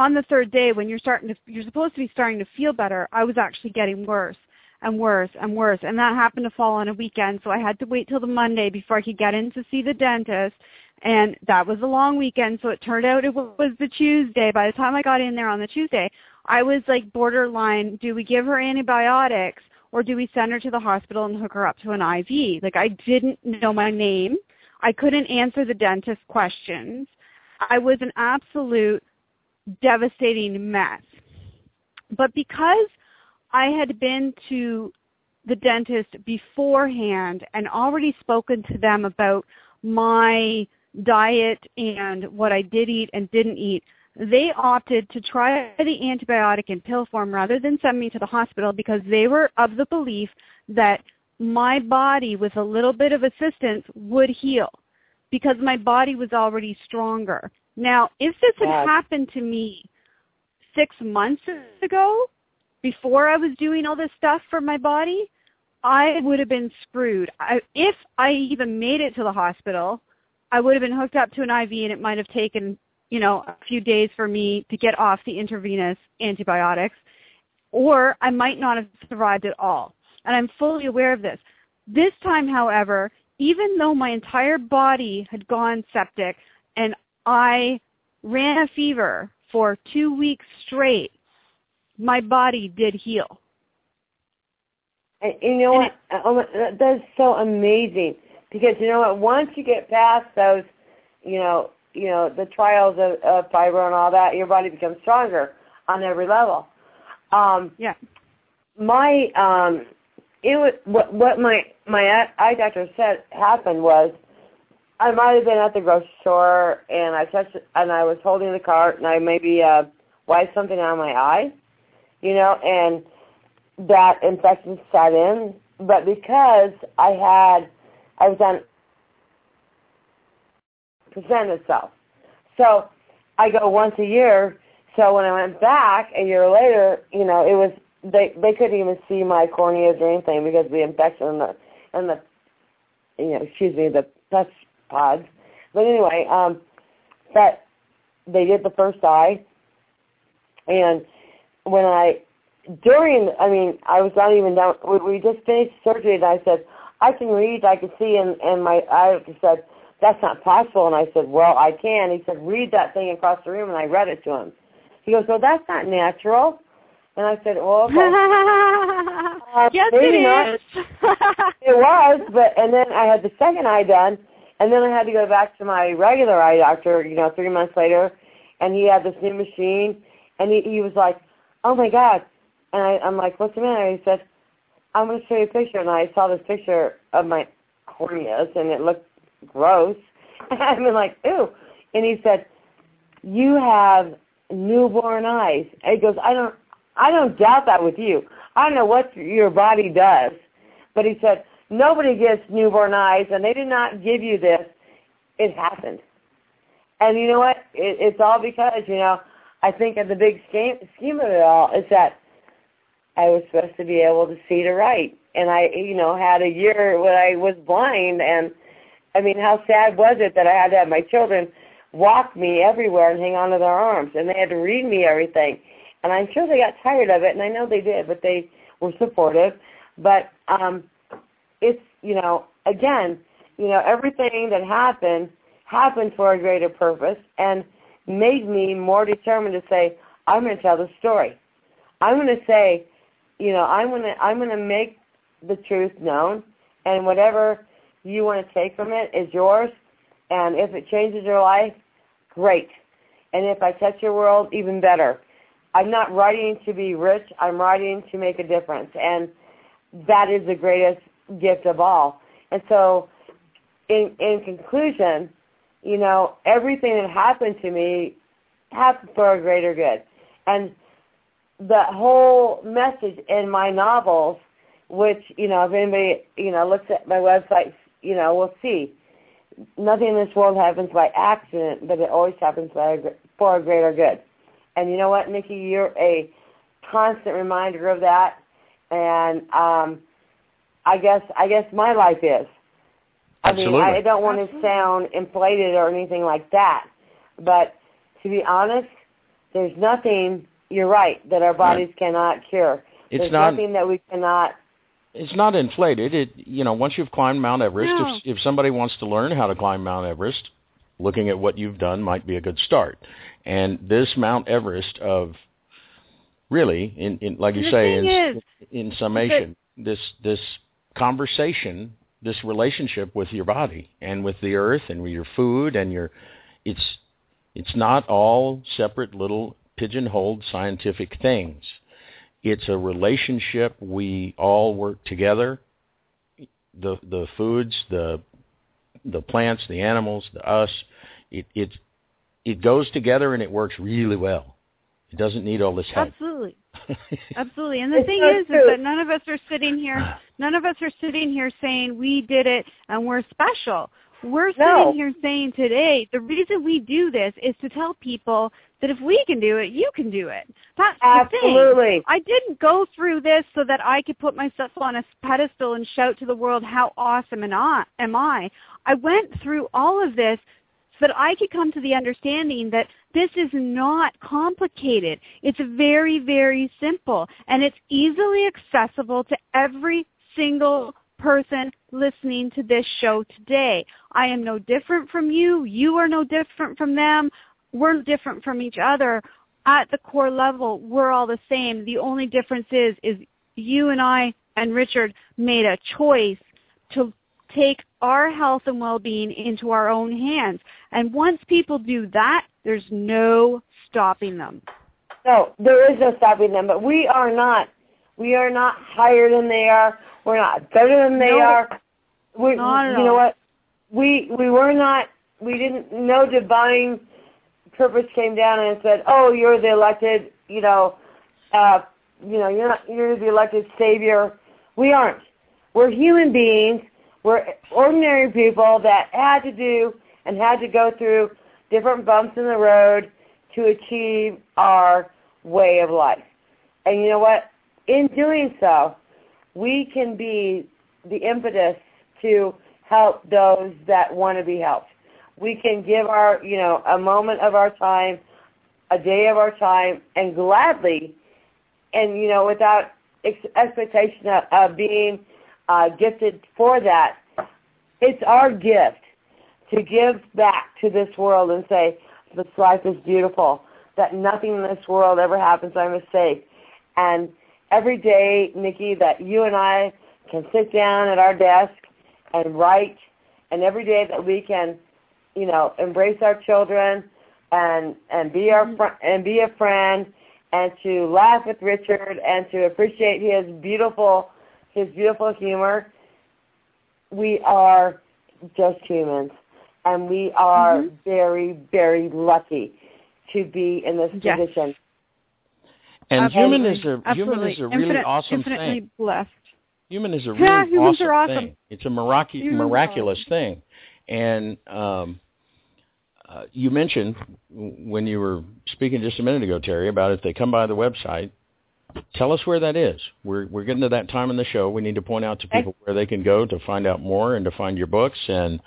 on the third day when you're starting to you're supposed to be starting to feel better, I was actually getting worse. and worse and worse. And that happened to fall on a weekend, so I had to wait till the Monday before I could get in to see the dentist. And that was a long weekend, so it turned out it was the Tuesday. By the time I got in there on the Tuesday, I was like borderline, do we give her antibiotics or do we send her to the hospital and hook her up to an IV? Like I didn't know my name. I couldn't answer the dentist questions. I was an absolute devastating mess. But because I had been to the dentist beforehand and already spoken to them about my diet and what I did eat and didn't eat, they opted to try the antibiotic in pill form rather than send me to the hospital because they were of the belief that my body with a little bit of assistance would heal because my body was already stronger. Now, if this had Yes. happened to me six months ago, before I was doing all this stuff for my body, I would have been screwed. I, if I even made it to the hospital, I would have been hooked up to an IV and it might have taken, you know, a few days for me to get off the intravenous antibiotics, or I might not have survived at all. And I'm fully aware of this. This time, however, even though my entire body had gone septic and I ran a fever for two weeks straight, my body did heal. And you know what? Oh, my- That's so amazing because you know what? Once you get past those, you know, you know the trials of, of fiber and all that, your body becomes stronger on every level. Um, Yeah. my um, it was what what my my eye doctor said happened was I might have been at the grocery store and I touched and I was holding the cart and I maybe uh, wiped something on my eye, you know, and that infection set in. But because I had, I was on present itself. So I go once a year. So when I went back a year later, you know, it was they they couldn't even see my corneas or anything because the infection and the and the you know, excuse me, the pus pods. But anyway, um that they did the first eye and when I during I mean, I was not even done we, we just finished surgery and I said, I can read, I can see and, and my eye said, That's not possible and I said, Well, I can. He said, Read that thing across the room and I read it to him. He goes, Well that's not natural and I said, Well okay. Uh, yes, maybe it not. is. It was, but and then I had the second eye done, and then I had to go back to my regular eye doctor, you know, three months later, and he had this new machine, and he he was like, "Oh my God," and I I'm like, "What's the matter?" He said, "I'm going to show you a picture," and I saw this picture of my corneas, and it looked gross. I'm like, "Ew," and he said, "You have newborn eyes." And he goes, "I don't I don't doubt that with you. I don't know what your body does." But he said, nobody gets newborn eyes, and they did not give you this. It happened. And you know what? It, it's all because, you know, I think of the big scheme, scheme of it all is that I was supposed to be able to see to write. And I, you know, had a year when I was blind. And, I mean, how sad was it that I had to have my children walk me everywhere and hang onto their arms. And they had to read me everything. And I'm sure they got tired of it, and I know they did, but they were supportive. But um, it's you know again, you know everything that happened happened for a greater purpose and made me more determined to say I'm going to tell the story. I'm going to say, you know, I'm going to I'm going to make the truth known, and whatever you want to take from it is yours. And if it changes your life, great. And if I touch your world, even better. I'm not writing to be rich. I'm writing to make a difference. And that is the greatest gift of all. And so, in in conclusion, you know, everything that happened to me happened for a greater good. And the whole message in my novels, which you know, if anybody you know looks at my website, you know, will see nothing in this world happens by accident, but it always happens by a, for a greater good. And you know what, Nikki, you're a constant reminder of that. And um, I guess I guess my life is. I mean, Absolutely. I don't want to sound inflated or anything like that, but to be honest, there's nothing. You're right that our bodies cannot cure. It's there's not. nothing that we cannot it's not inflated. It you know once you've climbed Mount Everest, No. if if somebody wants to learn how to climb Mount Everest, looking at what you've done might be a good start. And this Mount Everest of really, in, in like you The say, thing in, is, in summation, this this conversation, this relationship with your body and with the earth and with your food and your, it's it's not all separate little pigeonholed scientific things. It's a relationship. We all work together. The the foods, the the plants, the animals, the us. It it it goes together and it works really well. It doesn't need all this help. Absolutely. Absolutely. And the It's thing so is, true. is that none of us are sitting here. None of us are sitting here saying we did it and we're special. We're sitting No. here saying today the reason we do this is to tell people that if we can do it, you can do it. That's the thing. Absolutely. I didn't go through this so that I could put myself on a pedestal and shout to the world how awesome and I, am I. I went through all of this so that I could come to the understanding that this is not complicated. It's very, very simple and it's easily accessible to every single person listening to this show today. I am no different from you. You are no different from them. We're different from each other. At the core level, we're all the same. The only difference is, is you and I and Richard made a choice to take our health and well-being into our own hands. And once people do that, there's no stopping them. No, there is no stopping them. But we are not. We are not higher than they are. We're not better than they No. are. We, Not at you know all. what? We we were not. We didn't. No divine purpose came down and said, "Oh, you're the elected. You know, uh, you know, you're not. You're the elected savior." We aren't. We're human beings. We're ordinary people that had to do and had to go through different bumps in the road to achieve our way of life. And you know what? In doing so, we can be the impetus to help those that want to be helped. We can give our, you know, a moment of our time, a day of our time, and gladly, and you know, without ex- expectation of, of being uh, gifted for that, it's our gift to give back to this world and say, this life is beautiful, that nothing in this world ever happens by mistake. And every day, Nikki, that you and I can sit down at our desk and write, and every day that we can, you know, embrace our children and and be our mm-hmm. fr- and be a friend and to laugh with Richard and to appreciate his beautiful his beautiful humor. We are just humans, and we are Mhm. very very lucky to be in this Yes. position. And Absolutely. human is a human Absolutely. is a really Infinite- awesome infinitely thing. blessed. Human is a really Yeah, humans awesome, are awesome. thing. It's a miracu- Humans are miraculous thing. And um, uh, you mentioned when you were speaking just a minute ago, Terry, about if they come by the website, tell us where that is. We're we're getting to that time in the show. We need to point out to people where they can go to find out more and to find your books and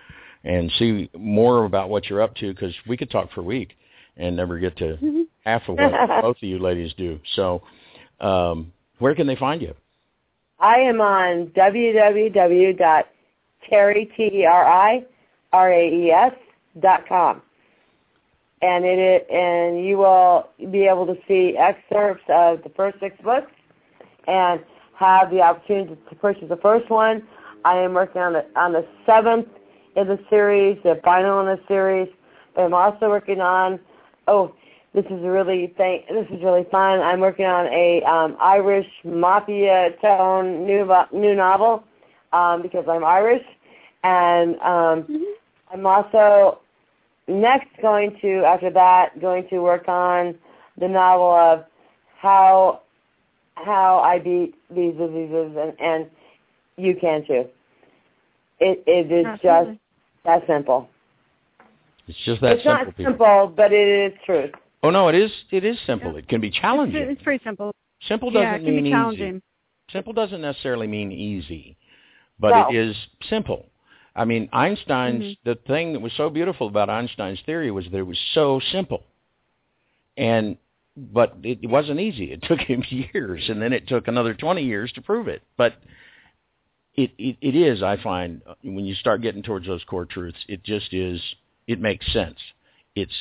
and see more about what you're up to because we could talk for a week and never get to Mhm. half of what both of you ladies do. So, um, where can they find you? I am on www.terry t e r i r a e s dot com, and it and you will be able to see excerpts of the first six books, and have the opportunity to purchase the first one. I am working on the on the seventh in the series, the final in the series. But I'm also working on oh this is really th- this is really fun. I'm working on a um, Irish mafia tone new new novel um, because I'm Irish, and um, Mhm. I'm also next going to after that going to work on the novel of how how I beat these diseases and and you can too. It it is Absolutely. just that simple. It's just that it's simple. It's not people. simple, but it is truth. Oh no, it is. It is simple. It can be challenging. It's, it's pretty simple. simple doesn't yeah, it can mean be challenging. easy. Simple doesn't necessarily mean easy, but No. it is simple. I mean, Einstein's Mhm. the thing that was so beautiful about Einstein's theory was that it was so simple, and but it wasn't easy. It took him years, and then it took another twenty years to prove it. But it, it it is. I find uh, when you start getting towards those core truths, it just is. It makes sense. It's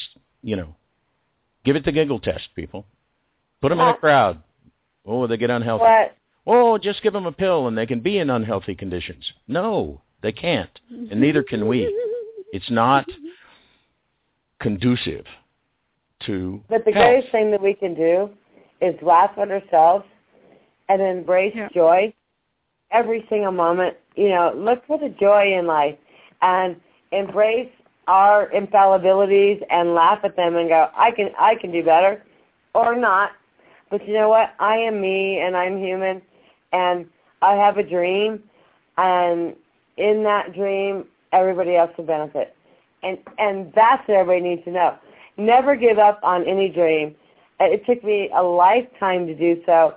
you know, give it the giggle test, people. Put them in a Yeah. crowd. Oh, they get unhealthy. But Oh, just give them a pill and they can be in unhealthy conditions. No, they can't, and neither can we. It's not conducive to but the health. greatest thing that we can do is laugh at ourselves and embrace Yeah. joy every single moment. You know, look for the joy in life and embrace our infallibilities and laugh at them and go, I can I can do better or not. But you know what? I am me and I'm human and I have a dream and in that dream everybody else will benefit. And and that's what everybody needs to know. Never give up on any dream. It took me a lifetime to do so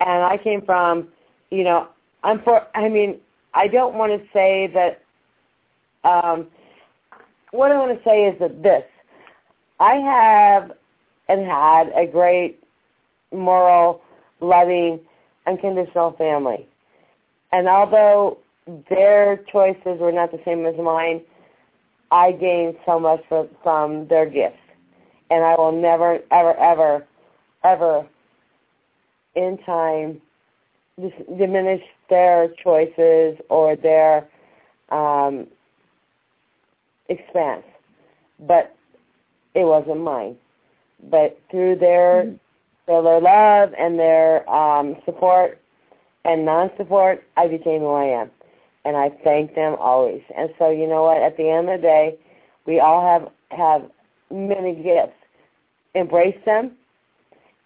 and I came from, you know, I'm for I mean, I don't want to say that um what I want to say is that this I have and had a great moral, loving, unconditional family. And although their choices were not the same as mine, I gained so much from, from their gifts. And I will never, ever, ever, ever in time diminish their choices or their um, expanse. But it wasn't mine. But through their their love and their um, support and non-support, I became who I am, and I thank them always. And so, you know what? At the end of the day, we all have have many gifts. Embrace them,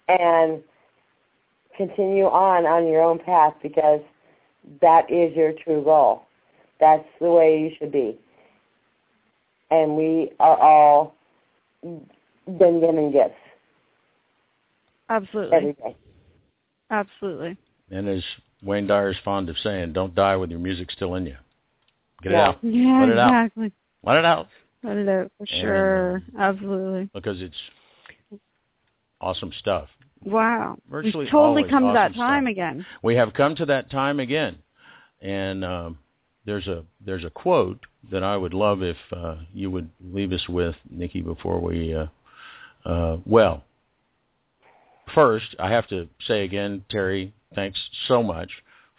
and continue on on your own path because that is your true goal. That's the way you should be. And we are all been given gifts Absolutely. every day. Absolutely. And as Wayne Dyer is fond of saying, don't die with your music still in you. Get it out. Yeah, Let it out. exactly. Let it out Let it out for And, sure. Absolutely. because it's awesome stuff. Wow. Virtually We've totally come to that time stuff. again. We have come to that time again, and um, there's a there's a quote that I would love if uh, you would leave us with, Nikki, before we. Uh, uh, well, first I have to say again, Terry, thanks so much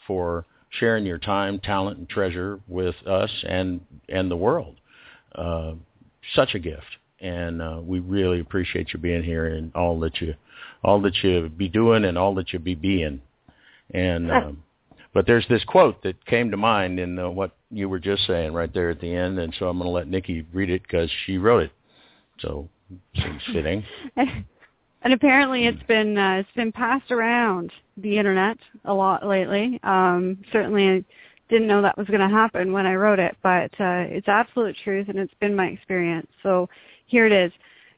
for sharing your time, talent, and treasure with us and and the world. Uh, such a gift, and uh, we really appreciate you being here and all that you all that you be doing and all that you be being. And um, but there's this quote that came to mind in uh, what you were just saying right there at the end, and so I'm going to let Nikki read it because she wrote it. So seems fitting. and apparently it's been uh, it's been passed around the internet a lot lately. Um, certainly, I didn't know that was going to happen when I wrote it, but uh, it's absolute truth, and it's been my experience. So here it is.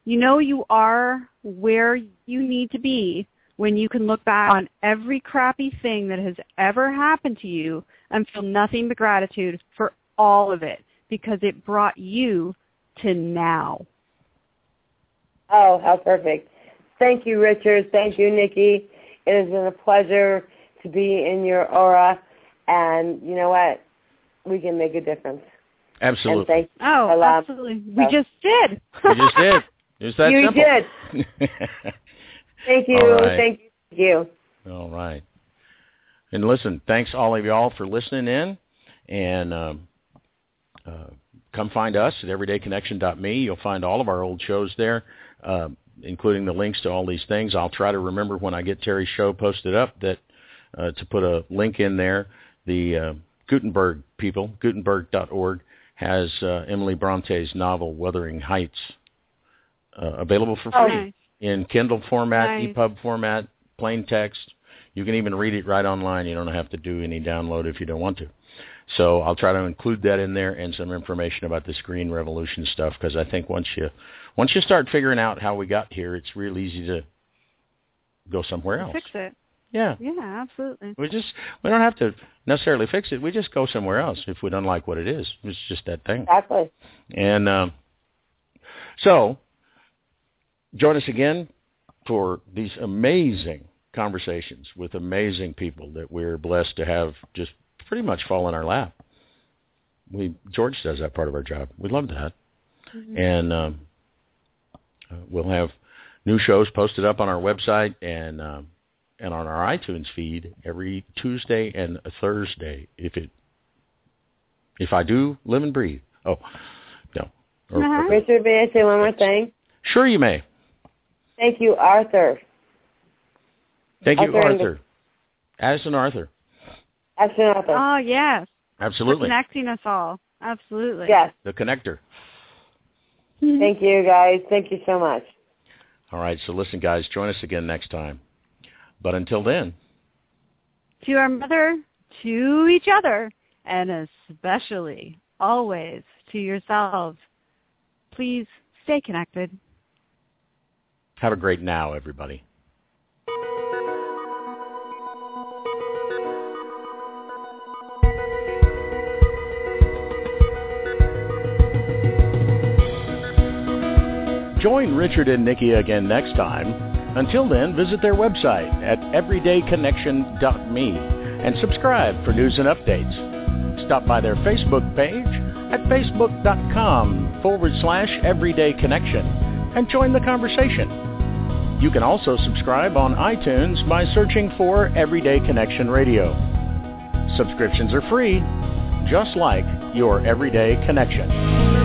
You know you are where you need to be when you can look back on every crappy thing that has ever happened to you and feel nothing but gratitude for all of it because it brought you to now. Oh, how perfect. Thank you, Richard. Thank you, Nikki. It has been a pleasure to be in your aura. And you know what? We can make a difference. And Absolutely. thank Oh, absolutely. We just did. We just did. It's that you simple. did. Thank you. Right. Thank you. Thank you. All right. And listen, thanks all of y'all for listening in. And um, uh, come find us at everydayconnection.me. You'll find all of our old shows there, uh, including the links to all these things. I'll try to remember when I get Terry's show posted up that uh, to put a link in there. The uh, Gutenberg people, Gutenberg.org, has uh, Emily Bronte's novel Wuthering Heights uh, available for Oh, free nice. in Kindle format, Nice. EPUB format, plain text. You can even read it right online. You don't have to do any download if you don't want to. So I'll try to include that in there and some information about this green revolution stuff because I think once you once you start figuring out how we got here, it's real easy to go somewhere else. Fix it. Yeah. Yeah, absolutely. We just we don't have to necessarily fix it. We just go somewhere else if we don't like what it is. It's just that thing. Exactly. And um, so, join us again for these amazing conversations with amazing people that we're blessed to have just pretty much fall in our lap. We George does that part of our job. We love that, Mhm. and um, uh, we'll have new shows posted up on our website and um, and on our iTunes feed every Tuesday and Thursday. If it if I do live and breathe. Oh no. Or- Uh-huh. Richard, may I say one more thing? Sure, you may. Thank you, Arthur. Thank you, Arthur and Arthur. Addison Arthur. Ashton Arthur. Oh yes, for Absolutely. connecting us all. Absolutely. yes. The connector. Mhm. Thank you, guys. Thank you so much. All right. So listen, guys, join us again next time. But until then, To our mother, to each other, and especially always to yourselves. Please stay connected. Have a great now, everybody. Join Richard and Nikki again next time. Until then, visit their website at everydayconnection.me and subscribe for news and updates. Stop by their Facebook page at facebook.com forward slash everydayconnection and join the conversation. You can also subscribe on iTunes by searching for Everyday Connection Radio. Subscriptions are free, just like your Everyday Connection.